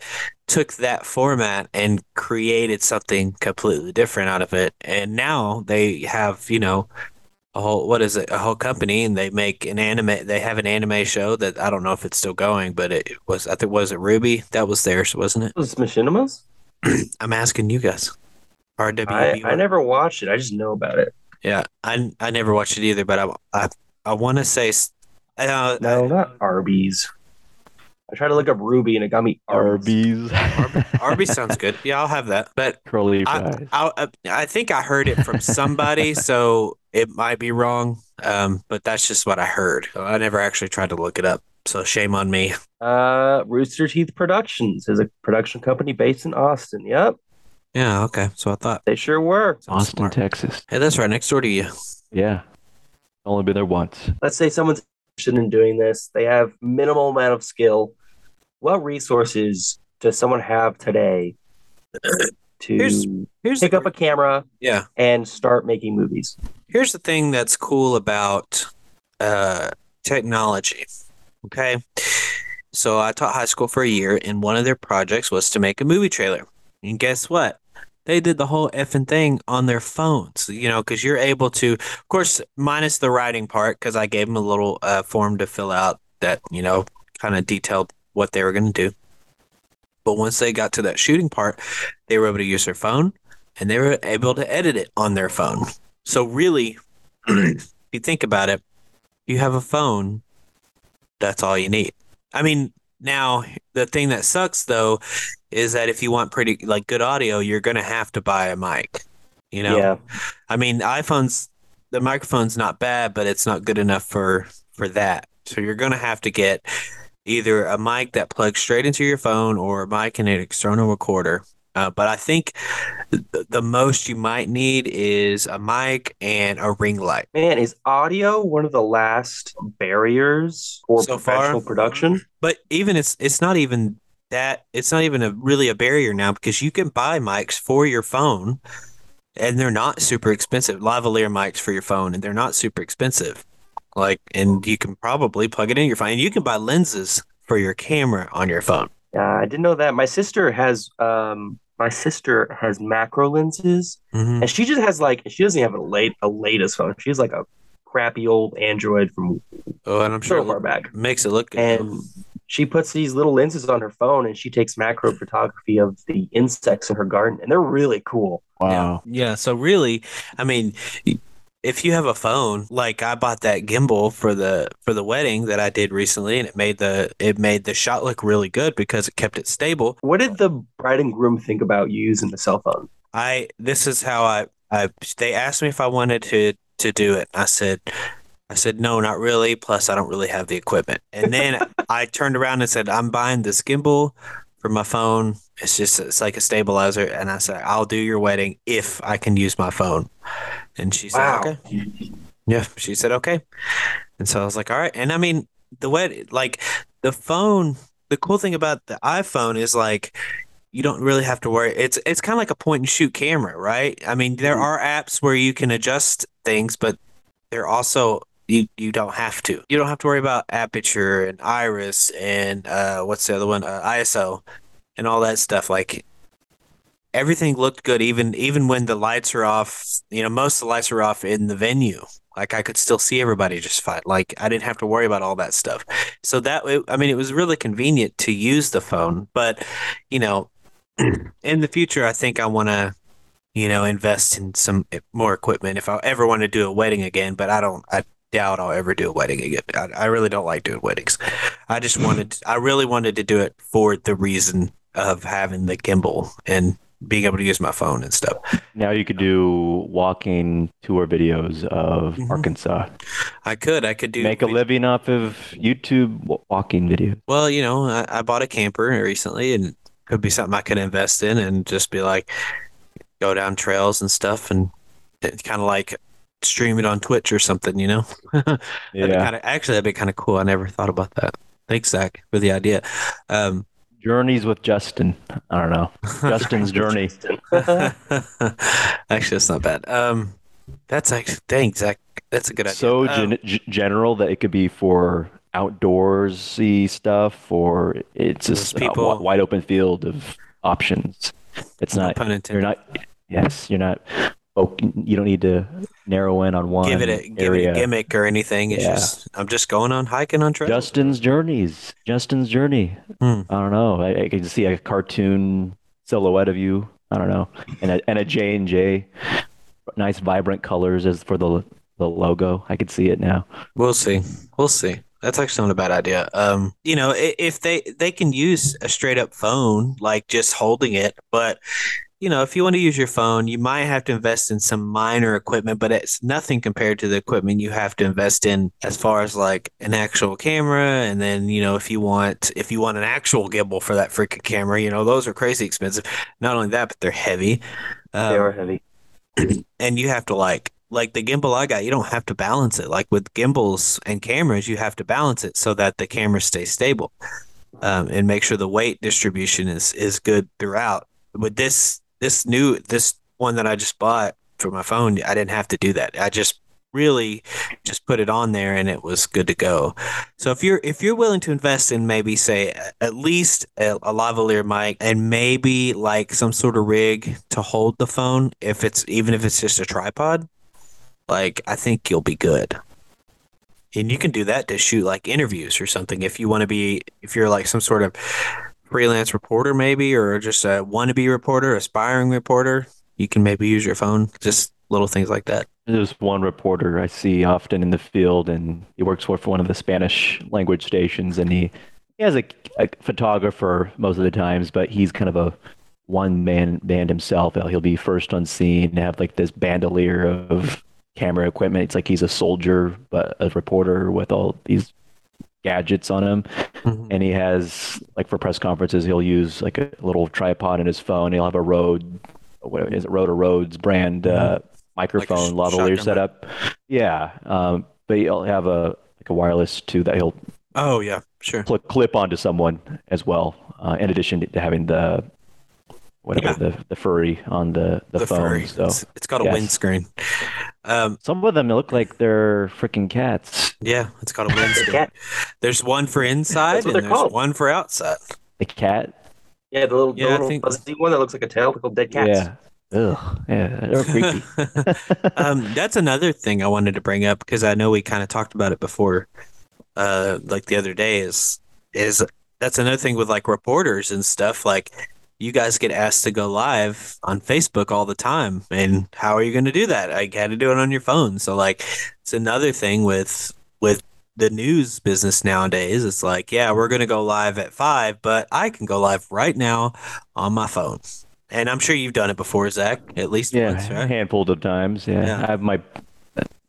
took that format and created something completely different out of it. And now they have, you know, a whole what is it? A whole company and they make an anime they have an anime show that I don't know if it's still going, but it was I think was it RWBY? That was theirs, wasn't it? Was Machinimas? I'm asking you guys. RWB. I never watched it. I just know about it. yeah, I I never watched it either, but I I, I want to say uh, No, not Arby's. I tried to look up Ruby and it got me Arby's. Arby's. Arby sounds good. Yeah, I'll have that. But Curly I, fries. I, uh, I think I heard it from somebody, so it might be wrong. Um, but that's just what I heard. I never actually tried to look it up, so shame on me. Uh, Rooster Teeth Productions is a production company based in Austin. Yep, Yeah, okay. So I thought they sure were. sounds Austin, smart. Texas. Hey, that's right next door to you. Yeah. Only been there once. Let's say someone's interested in doing this. They have minimal amount of skill. What resources does someone have today to Here's- Here's pick up a camera yeah. and start making movies? Here's the thing that's cool about uh, technology. Okay. So I taught high school for a year, and one of their projects was to make a movie trailer. And guess what? They did the whole effing thing on their phones, you know, because you're able to, of course, minus the writing part, because I gave them a little uh, form to fill out that, you know, kind of detailed what they were going to do. But once they got to that shooting part, they were able to use their phone and they were able to edit it on their phone. So really, if you think about it, you have a phone, that's all you need. I mean, now the thing that sucks though is that if you want pretty like good audio, you're gonna have to buy a mic. You know, Yeah, I mean, iPhones, the microphone's not bad, but it's not good enough for for that. So you're gonna have to get either a mic that plugs straight into your phone or a mic and an external recorder. Uh, but I think the, the most you might need is a mic and a ring light. man, is audio one of the last barriers for So far? professional production? But even it's it's not even that it's not even a really a barrier now because you can buy mics for your phone and they're not super expensive. Lavalier mics for your phone and they're not super expensive. Like and you can probably plug it in your phone. And you can buy lenses for your camera on your phone. Yeah, I didn't know that. My sister has um my sister has macro lenses Mhm. and she just has like she doesn't have a late a latest phone. She's like a crappy old Android from Oh, and I'm so sure far it back. makes it look good. And she puts these little lenses on her phone and she takes macro photography of the insects in her garden and they're really cool. Wow. Yeah. yeah. So really, I mean, y- if you have a phone, like I bought that gimbal for the for the wedding that I did recently, and it made the it made the shot look really good because it kept it stable. What did the bride and groom think about you using the cell phone? I this is how I I they asked me if I wanted to to do it. I said I said no, not really. Plus, I don't really have the equipment. And then I turned around and said, I'm buying this gimbal for my phone. It's just it's like a stabilizer. And I said, I'll do your wedding if I can use my phone. And she said, Wow. okay. Yeah, she said okay. And so I was like, all right. And I mean, the wed like the phone, the cool thing about the iPhone is like you don't really have to worry. It's it's kind of like a point and shoot camera, right? I mean, there Mhm. are apps where you can adjust things, but they're also you you don't have to. You don't have to worry about aperture and iris and uh what's the other one? Uh, ISO and all that stuff like everything looked good even even when the lights are off you know most of the lights are off in the venue. Like i could still see everybody just fine. Like i didn't have to worry about all that stuff. So that it, i mean it was really convenient to use the phone but you know in the future i think i want to you know invest in some more equipment if i ever want to do a wedding again but i don't i doubt i'll ever do a wedding again. I, I really don't like doing weddings. I just wanted i really wanted to do it for the reason of having the gimbal and being able to use my phone and stuff. Now you could do walking tour videos of Mhm. Arkansas. I could, I could do Make a living off of YouTube walking videos. Well, you know, I, I bought a camper recently, and could be something I could invest in and just be like, go down trails and stuff, and kind of like stream it on Twitch or something. You know, Yeah. kind of actually that'd be kind of cool. I never thought about that. Thanks, Zach, for the idea. Um, Journeys with Justin. I don't know. Justin's journey. actually, that's not bad. Um, that's actually thanks, Zach. that's a good idea. so Um, gen- g- general that it could be for outdoorsy stuff, or it's just a people- wi- wide open field of options. It's no not. pun You're not. Yes, you're not. Oh, you don't need to narrow in on one give it a give it a gimmick or anything. It's Yeah. just I'm just going on hiking on trail. Justin's journeys. Justin's journey. Hmm. I don't know. I, I can see a cartoon silhouette of you. I don't know, and a and a J and J. Nice vibrant colors as for the the logo. I could see it now. We'll see. We'll see. That's actually not a bad idea. Um, you know, if they they can use a straight up phone, like just holding it, but you know, if you want to use your phone, you might have to invest in some minor equipment, but it's nothing compared to the equipment you have to invest in as far as like an actual camera, and then you know, if you want if you want an actual gimbal for that freaking camera, you know, those are crazy expensive. Not only that, but they're heavy. Um, They are heavy. and you have to like like the gimbal I got, you don't have to balance it. Like with gimbals and cameras, you have to balance it so that the camera stays stable, um, and make sure the weight distribution is is good throughout. With this this new this one that I just bought for my phone, I didn't have to do that. I just really just put it on there and it was good to go. So if you're if you're willing to invest in maybe say at least a, a lavalier mic and maybe like some sort of rig to hold the phone, if it's even if it's just a tripod, like I think you'll be good. And you can do that to shoot like interviews or something if you want to be if you're like some sort of freelance reporter maybe or just a wannabe reporter, aspiring reporter, you can maybe use your phone. Just little things like that. There's one reporter I see often in the field, and he works for, one of the Spanish language stations, and he, he has a, a photographer most of the times, but he's kind of a one man band himself. Uh, he'll be first on scene, and have like this bandolier of camera equipment. It's like he's a soldier, but a reporter with all these gadgets on him. And he has like for press conferences, he'll use like a little tripod in his phone. He'll have a Rode, what is it, Rode or Rhodes brand uh, microphone, sh- lavalier setup. Yeah, um, but he'll have a like a wireless too that he'll Oh yeah, sure. cl- clip onto someone as well. Uh, in addition to having the whatever Yeah. the the furry on the the, The phone. furry. So It's, it's got a yes. windscreen. Um, some of them look like they're freaking cats. yeah, it's got a windscreen. cat. There's one for inside and there's called. one for outside. The cat. Yeah, the little, Yeah, I the little think- fuzzy one that looks like a tail, called dead cats. Yeah. Ugh. Yeah. They're creepy. um, that's another thing I wanted to bring up because I know we kind of talked about it before, uh, like the other day. Is is that's another thing with like reporters and stuff. Like you guys get asked to go live on Facebook all the time, and how are you going to do that? I got to do it on your phone. So like, it's another thing with with the news business nowadays. It's like, yeah, we're going to go live at five, but I can go live right now on my phone. And I'm sure you've done it before, Zach, at least yeah. once, A handful of times. Yeah. Yeah. I have my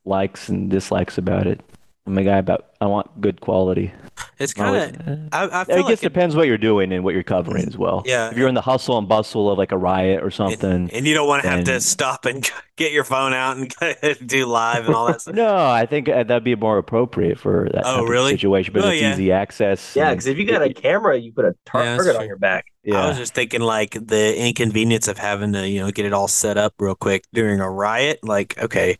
likes and dislikes about it. I'm a guy about I want good quality. It's kind of. I, I It feel just it, depends what you're doing and what you're covering as well. Yeah. If you're in the hustle and bustle of like a riot or something. and you don't want to have to stop and get your phone out and do live and all that stuff. No, I think uh, that'd be more appropriate for that Oh, type of really? situation. But Oh, it's yeah. easy access. Yeah, because if you got a camera, you put a Yeah, target true. on your back. yeah. I was just thinking like the inconvenience of having to, you know, get it all set up real quick during a riot. Like, okay,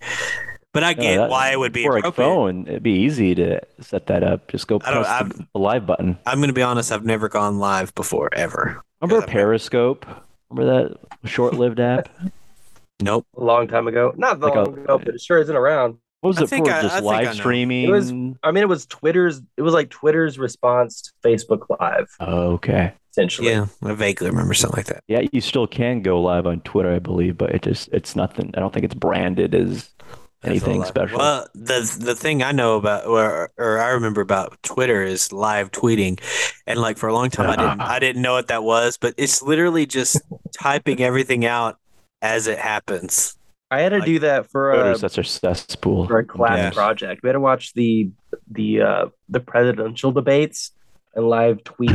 but I No, get that- why it would be for a appropriate. phone. It'd be easy to set that up. Just go I don't- press the, the live button. I'm gonna be honest. I've never gone live before ever. Remember I've Periscope? Remember that short-lived app? Nope. A long time ago. Not that Like a- long ago, but it sure isn't around. What was I it think for? I- I Just I live streaming? It was- I mean, it was Twitter's. It was like Twitter's response to Facebook Live, Oh, okay. essentially. Yeah, I vaguely remember something like that. Yeah, you still can go live on Twitter, I believe, but it just it's nothing. I don't think it's branded as anything That's a lot. special. Well, the the thing I know about, or, or I remember about Twitter is live tweeting, and like for a long time I didn't I didn't know what that was, but it's literally just typing everything out as it happens. I had to Like- do that for Twitter a is such a cesspool. for a class Yeah. project. We had to watch the the uh, the presidential debates and live tweet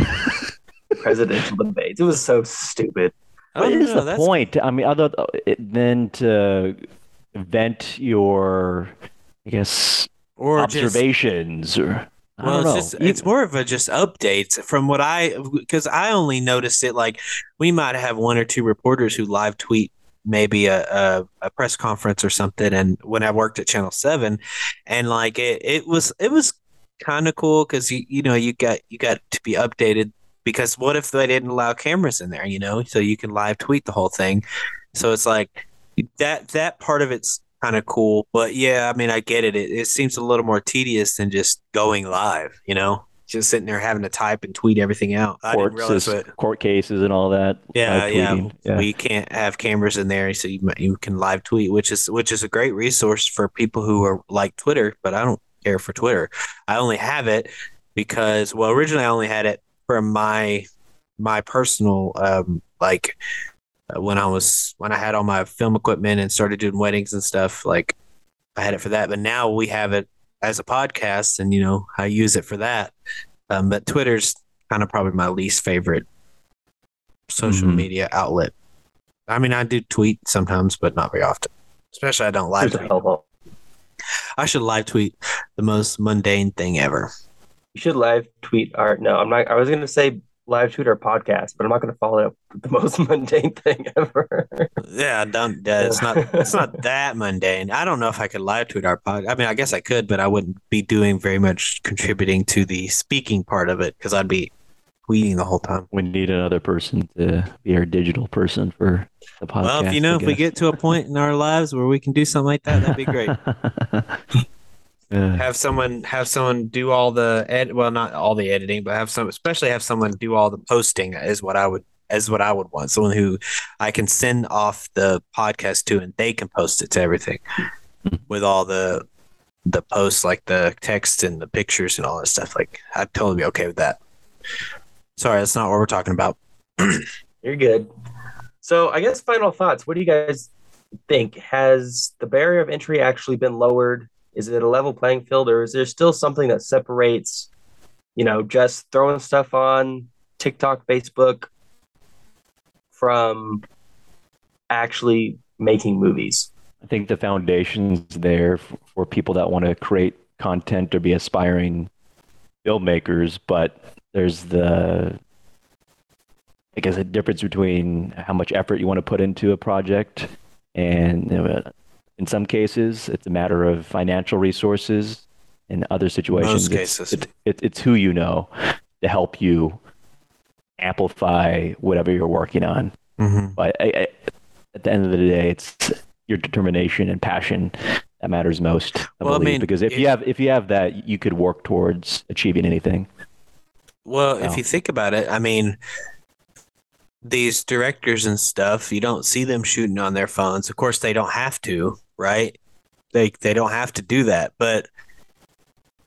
presidential debates. It was so stupid. I What don't is know, the Oh, that's- point? I mean, other than to vent your, I guess, Or just observations or I well, it's just it's more of a just updates from what I because I only noticed it like we might have one or two reporters who live tweet maybe a, a, a press conference or something, and when I worked at Channel Seven, and like it, it was it was kind of cool because you you know you got you got to be updated because what if they didn't allow cameras in there? You know, so you can live tweet the whole thing. So it's like that that part of it's kind of cool. But yeah, I mean, I get it. it. It seems a little more tedious than just going live. You know, just sitting there having to type and tweet everything out. I didn't Courts, court cases and all that. Yeah, yeah, yeah. We can't have cameras in there, so you you can live tweet, which is which is a great resource for people who are like Twitter. But I don't care for Twitter. I only have it because well, originally I only had it for my my personal um like when I was when I had all my film equipment and started doing weddings and stuff. Like I had it for that, but now we have it as a podcast, and you know I use it for that. Um, but Twitter's kind of probably my least favorite social Mhm. media outlet. I mean, I do tweet sometimes, but not very often. Especially I don't live Here's tweet. I should live tweet the most mundane thing ever. You should live tweet art. no, I'm not I was gonna say live tweet our podcast, but I'm not gonna follow it up with the most mundane thing ever. Yeah, don't. Uh, it's not. It's not that mundane. I don't know if I could live tweet our pod. I mean, I guess I could, but I wouldn't be doing very much contributing to the speaking part of it because I'd be tweeting the whole time. We need another person to be our digital person for the podcast. well, if you know, if we get to a point in our lives where we can do something like that, that'd be great. Yeah. have someone have someone do all the ed well not all the editing but have some especially have someone do all the posting is what i would is what i would want someone who i can send off the podcast to and they can post it to everything hmm. with all the the posts like the text and the pictures and all that stuff like i'd totally be okay with that sorry that's not what we're talking about You're good. So I guess final thoughts. What do you guys think? Has the barrier of entry actually been lowered? Is it a level playing field, or is there still something that separates, you know, just throwing stuff on TikTok, Facebook from actually making movies? I think the foundation's there f- for people that want to create content or be aspiring filmmakers, but there's the I guess a difference between how much effort you want to put into a project and you know, in some cases it's a matter of financial resources in other situations it's- cases. it, it, it's who you know to help you amplify whatever you're working on mm-hmm. but I, I, at the end of the day, it's your determination and passion that matters most. I Well, I believe, mean, because if it- you have if you have that, you could work towards achieving anything. Well, Wow. if you think about it, I mean, these directors and stuff, you don't see them shooting on their phones. Of course, they don't have to, right? They they don't have to do that. But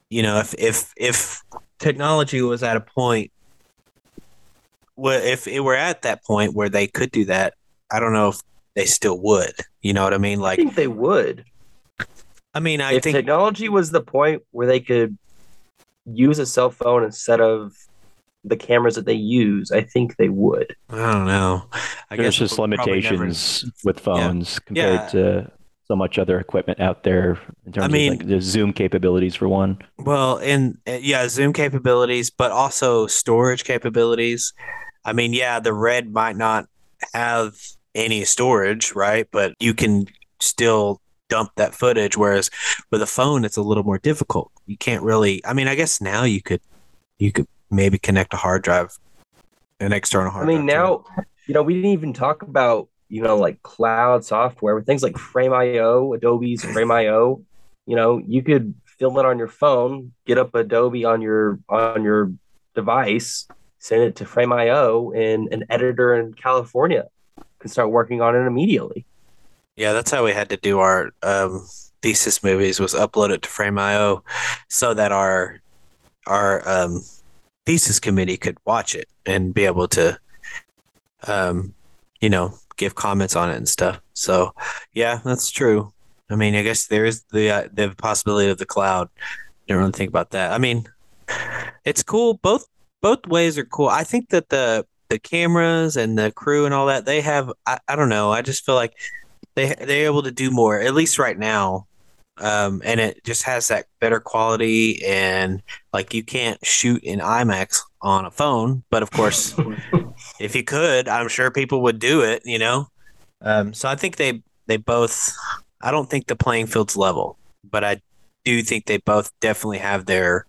you know, if if if technology was at a point, well, if it were at that point where they could do that, I don't know if they still would. You know what I mean? I Like, think they would. I mean, I if think technology was the point where they could use a cell phone instead of the cameras that they use, I think they would. I don't know. I There's guess just we'll never- limitations with phones compared Yeah. to so much other equipment out there in terms mean- of like the Zoom capabilities for one. Well, and uh, yeah, Zoom capabilities, but also storage capabilities. I mean, yeah, the Red might not have any storage, right? But you can still dump that footage. Whereas with a phone, it's a little more difficult. You can't really. I mean, I guess now you could, you could maybe connect a hard drive, an external hard. I mean, drive now, you know, we didn't even talk about, you know, like cloud software with things like Frame.io, Adobe's Frame.io. You know, you could film it on your phone, get up Adobe on your on your device, send it to Frame.io, and an editor in California can start working on it immediately. Yeah, that's how we had to do our um, thesis movies was upload it to Frame.io so that our our um, thesis committee could watch it and be able to, um, you know, give comments on it and stuff. So, yeah, that's true. I mean, I guess there is the uh, the possibility of the cloud. Didn't really think about that. I mean, it's cool. Both both ways are cool. I think that the the cameras and the crew and all that they have. I, I don't know. I just feel like they they're able to do more at least right now um, and it just has that better quality and like you can't shoot in imax on a phone but of course if you could i'm sure people would do it you know Um, so I think they they both. I don't think the playing field's level, but I do think they both definitely have their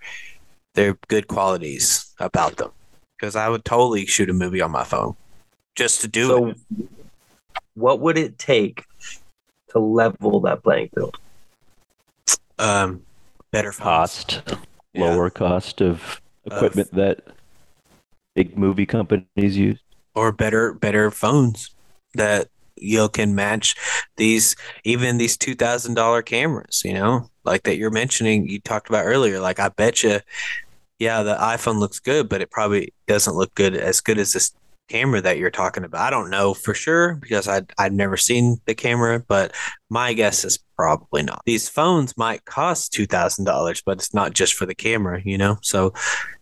their good qualities about them. Because I would totally shoot a movie on my phone just to do so, it. what would it take to level that playing field? Um, better phones. Cost, Yeah. lower cost of equipment that big movie companies use. or better better phones that you can match these even these two thousand dollar cameras. You know, like that you're mentioning. You talked about earlier. Like I bet you, yeah, the iPhone looks good, but it probably doesn't look good as good as this camera that you're talking about. I don't know for sure because I I've never seen the camera, but my guess is probably not. These phones might cost two thousand dollars, but it's not just for the camera. You know, so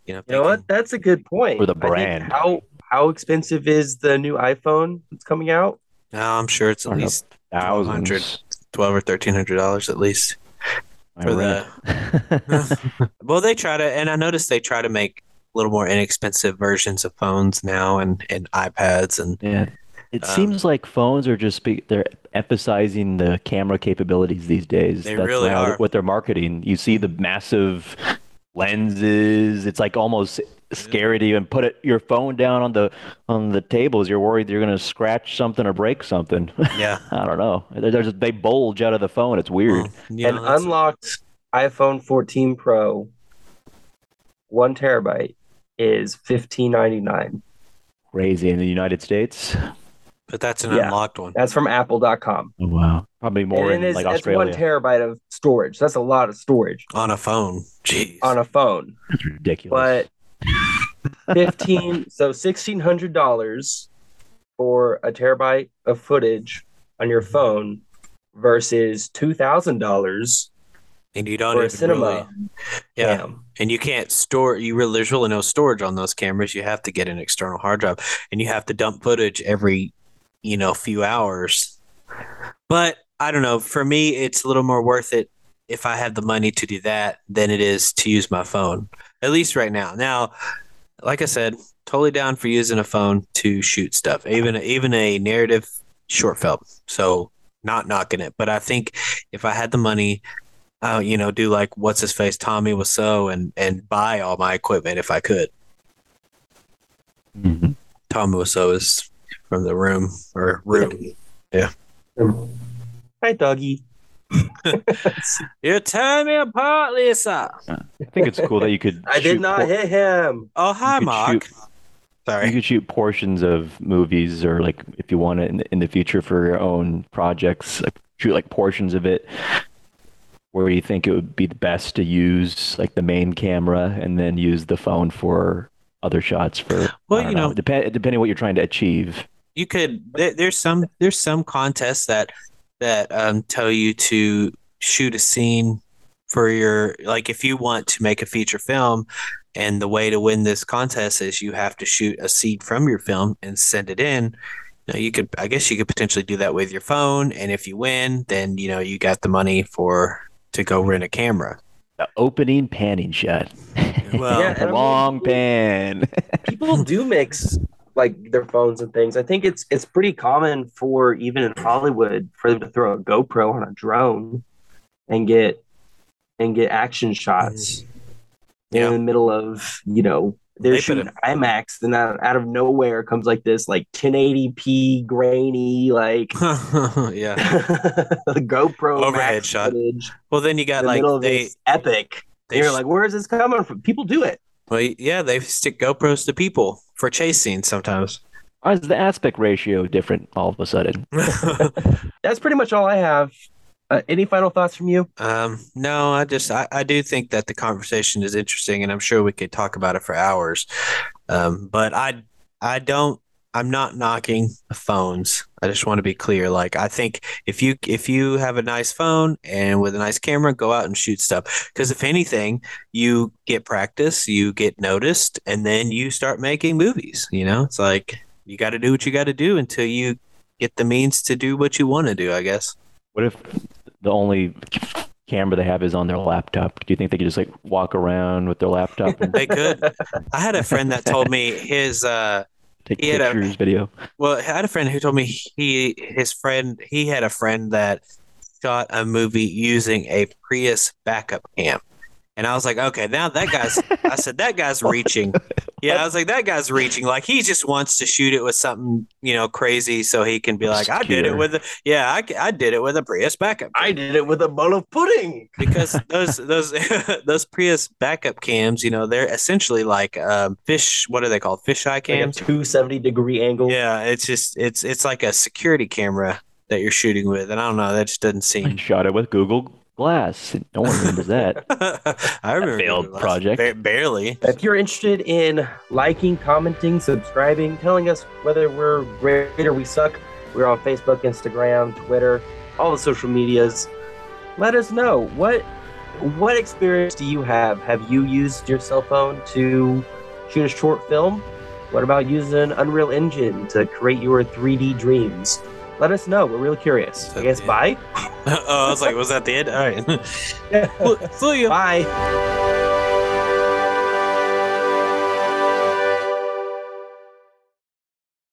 you know, You know what? That's a good point. For the brand. how how expensive is the new iPhone that's coming out? No, I'm sure it's at don't least $1,200. Or thirteen hundred dollars at least. For read. Well, they try to, and I noticed they try to make a little more inexpensive versions of phones now, and and iPads, and yeah. It Um, seems like phones are just be, they're emphasizing the camera capabilities these days. They really are. what they're marketing. You see the massive lenses. It's like almost scary to even put it, your phone down on the on the tables. You're worried you're going to scratch something or break something. yeah, I don't know. They're, they're just, they bulge out of the phone. It's weird. Well, you An unlocked iPhone 14 Pro, one terabyte, is fifteen ninety nine. Crazy in the United States. But that's an yeah. unlocked one. That's from Apple.com. Oh, wow. Probably more and in it is, like that's one terabyte of storage. That's a lot of storage on a phone. Jeez. on a phone. That's ridiculous. But fifteen, so sixteen hundred dollars for a terabyte of footage on your phone versus two thousand dollars and you don't for a even cinema really, yeah, cam. and you can't store. You really, there's really no storage on those cameras. You have to get an external hard drive, and you have to dump footage every, you know, few hours. But I don't know. For me, it's a little more worth it if I have the money to do that than it is to use my phone. At least right now. Now, like I said, totally down for using a phone to shoot stuff, even even a narrative short film. So not knocking it, but I think if I had the money, uh, you know, do like what's his face, Tommy Wiseau, and and buy all my equipment if I could. Mhm. Tommy Wiseau is from the room or room. Yeah. Hi, doggy. You're tearing me apart, Lisa. I think it's cool that you could. I did not por- hit him. Oh, hi, you Mark. shoot- Sorry. You could shoot portions of movies, or like if you want it in the, in the future for your own projects, like, shoot like portions of it where you think it would be the best to use like the main camera, and then use the phone for other shots. For Well, I don't you know- depend depending what you're trying to achieve. You could there, there's some there's some contests that that um, tell you to shoot a scene for your like if you want to make a feature film and the way to win this contest is you have to shoot a scene from your film and send it in you, know, you could i guess you could potentially do that with your phone and if you win then you know you got the money for to go rent a camera The opening panning shot. Well- Yeah, the and I mean- long pan. People do mix like their phones and things. I think it's it's pretty common for even in Hollywood for them to throw a GoPro on a drone and get and get action shots mm. Yeah. in the middle of you know they're They shooting IMAX, then out, out of nowhere comes like this like 1080p grainy like yeah the GoPro Overhead shot. footage well then you got like of they epic. they you're sh- like, where is this coming from? People do it. well yeah they stick gopros to people for chase scenes sometimes Why is the aspect ratio different all of a sudden? That's pretty much all I have. Uh, any final thoughts from you? Um, no, I just I, I do think that the conversation is interesting, and I'm sure we could talk about it for hours. Um, but I I don't I'm not knocking the phones. I just want to be clear. Like I think if you if you have a nice phone and with a nice camera, go out and shoot stuff. Because if anything, you get practice, you get noticed, and then you start making movies. You know, it's like you got to do what you got to do until you get the means to do what you want to do. I guess. What if the only camera they have is on their laptop? Do you think they could just like walk around with their laptop? And They could. I had a friend that told me his uh take He had a- video. Well, I had a friend who told me he his friend he had a friend that shot a movie using a Prius backup cam. And I was like, okay, now that guy's I said that guy's reaching. Yeah, I was like, that guy's reaching. Like he just wants to shoot it with something, you know, crazy so he can be like, I did it with a yeah, I, I did it with a Prius backup. I did it with a bowl of pudding. because those those those Prius backup cams, you know, they're essentially like um, fish. What are they called? Fisheye Like a cams. 270 degree angle. Yeah, it's just it's it's like a security camera that you're shooting with, and I don't know. That just doesn't I seem. shot it with Google Glass. No one remembers that. I remember failed Glass. project. Ba- barely. If you're interested in liking, commenting, subscribing, telling us whether we're great or we suck, we're on Facebook, Instagram, Twitter, all the social medias. Let us know what what experience do you have? Have you used your cell phone to shoot a short film? What about using Unreal Engine to create your 3D dreams? Let us know. We're really curious. I guess bye. oh, I was like, was that the end? All right. See you. bye.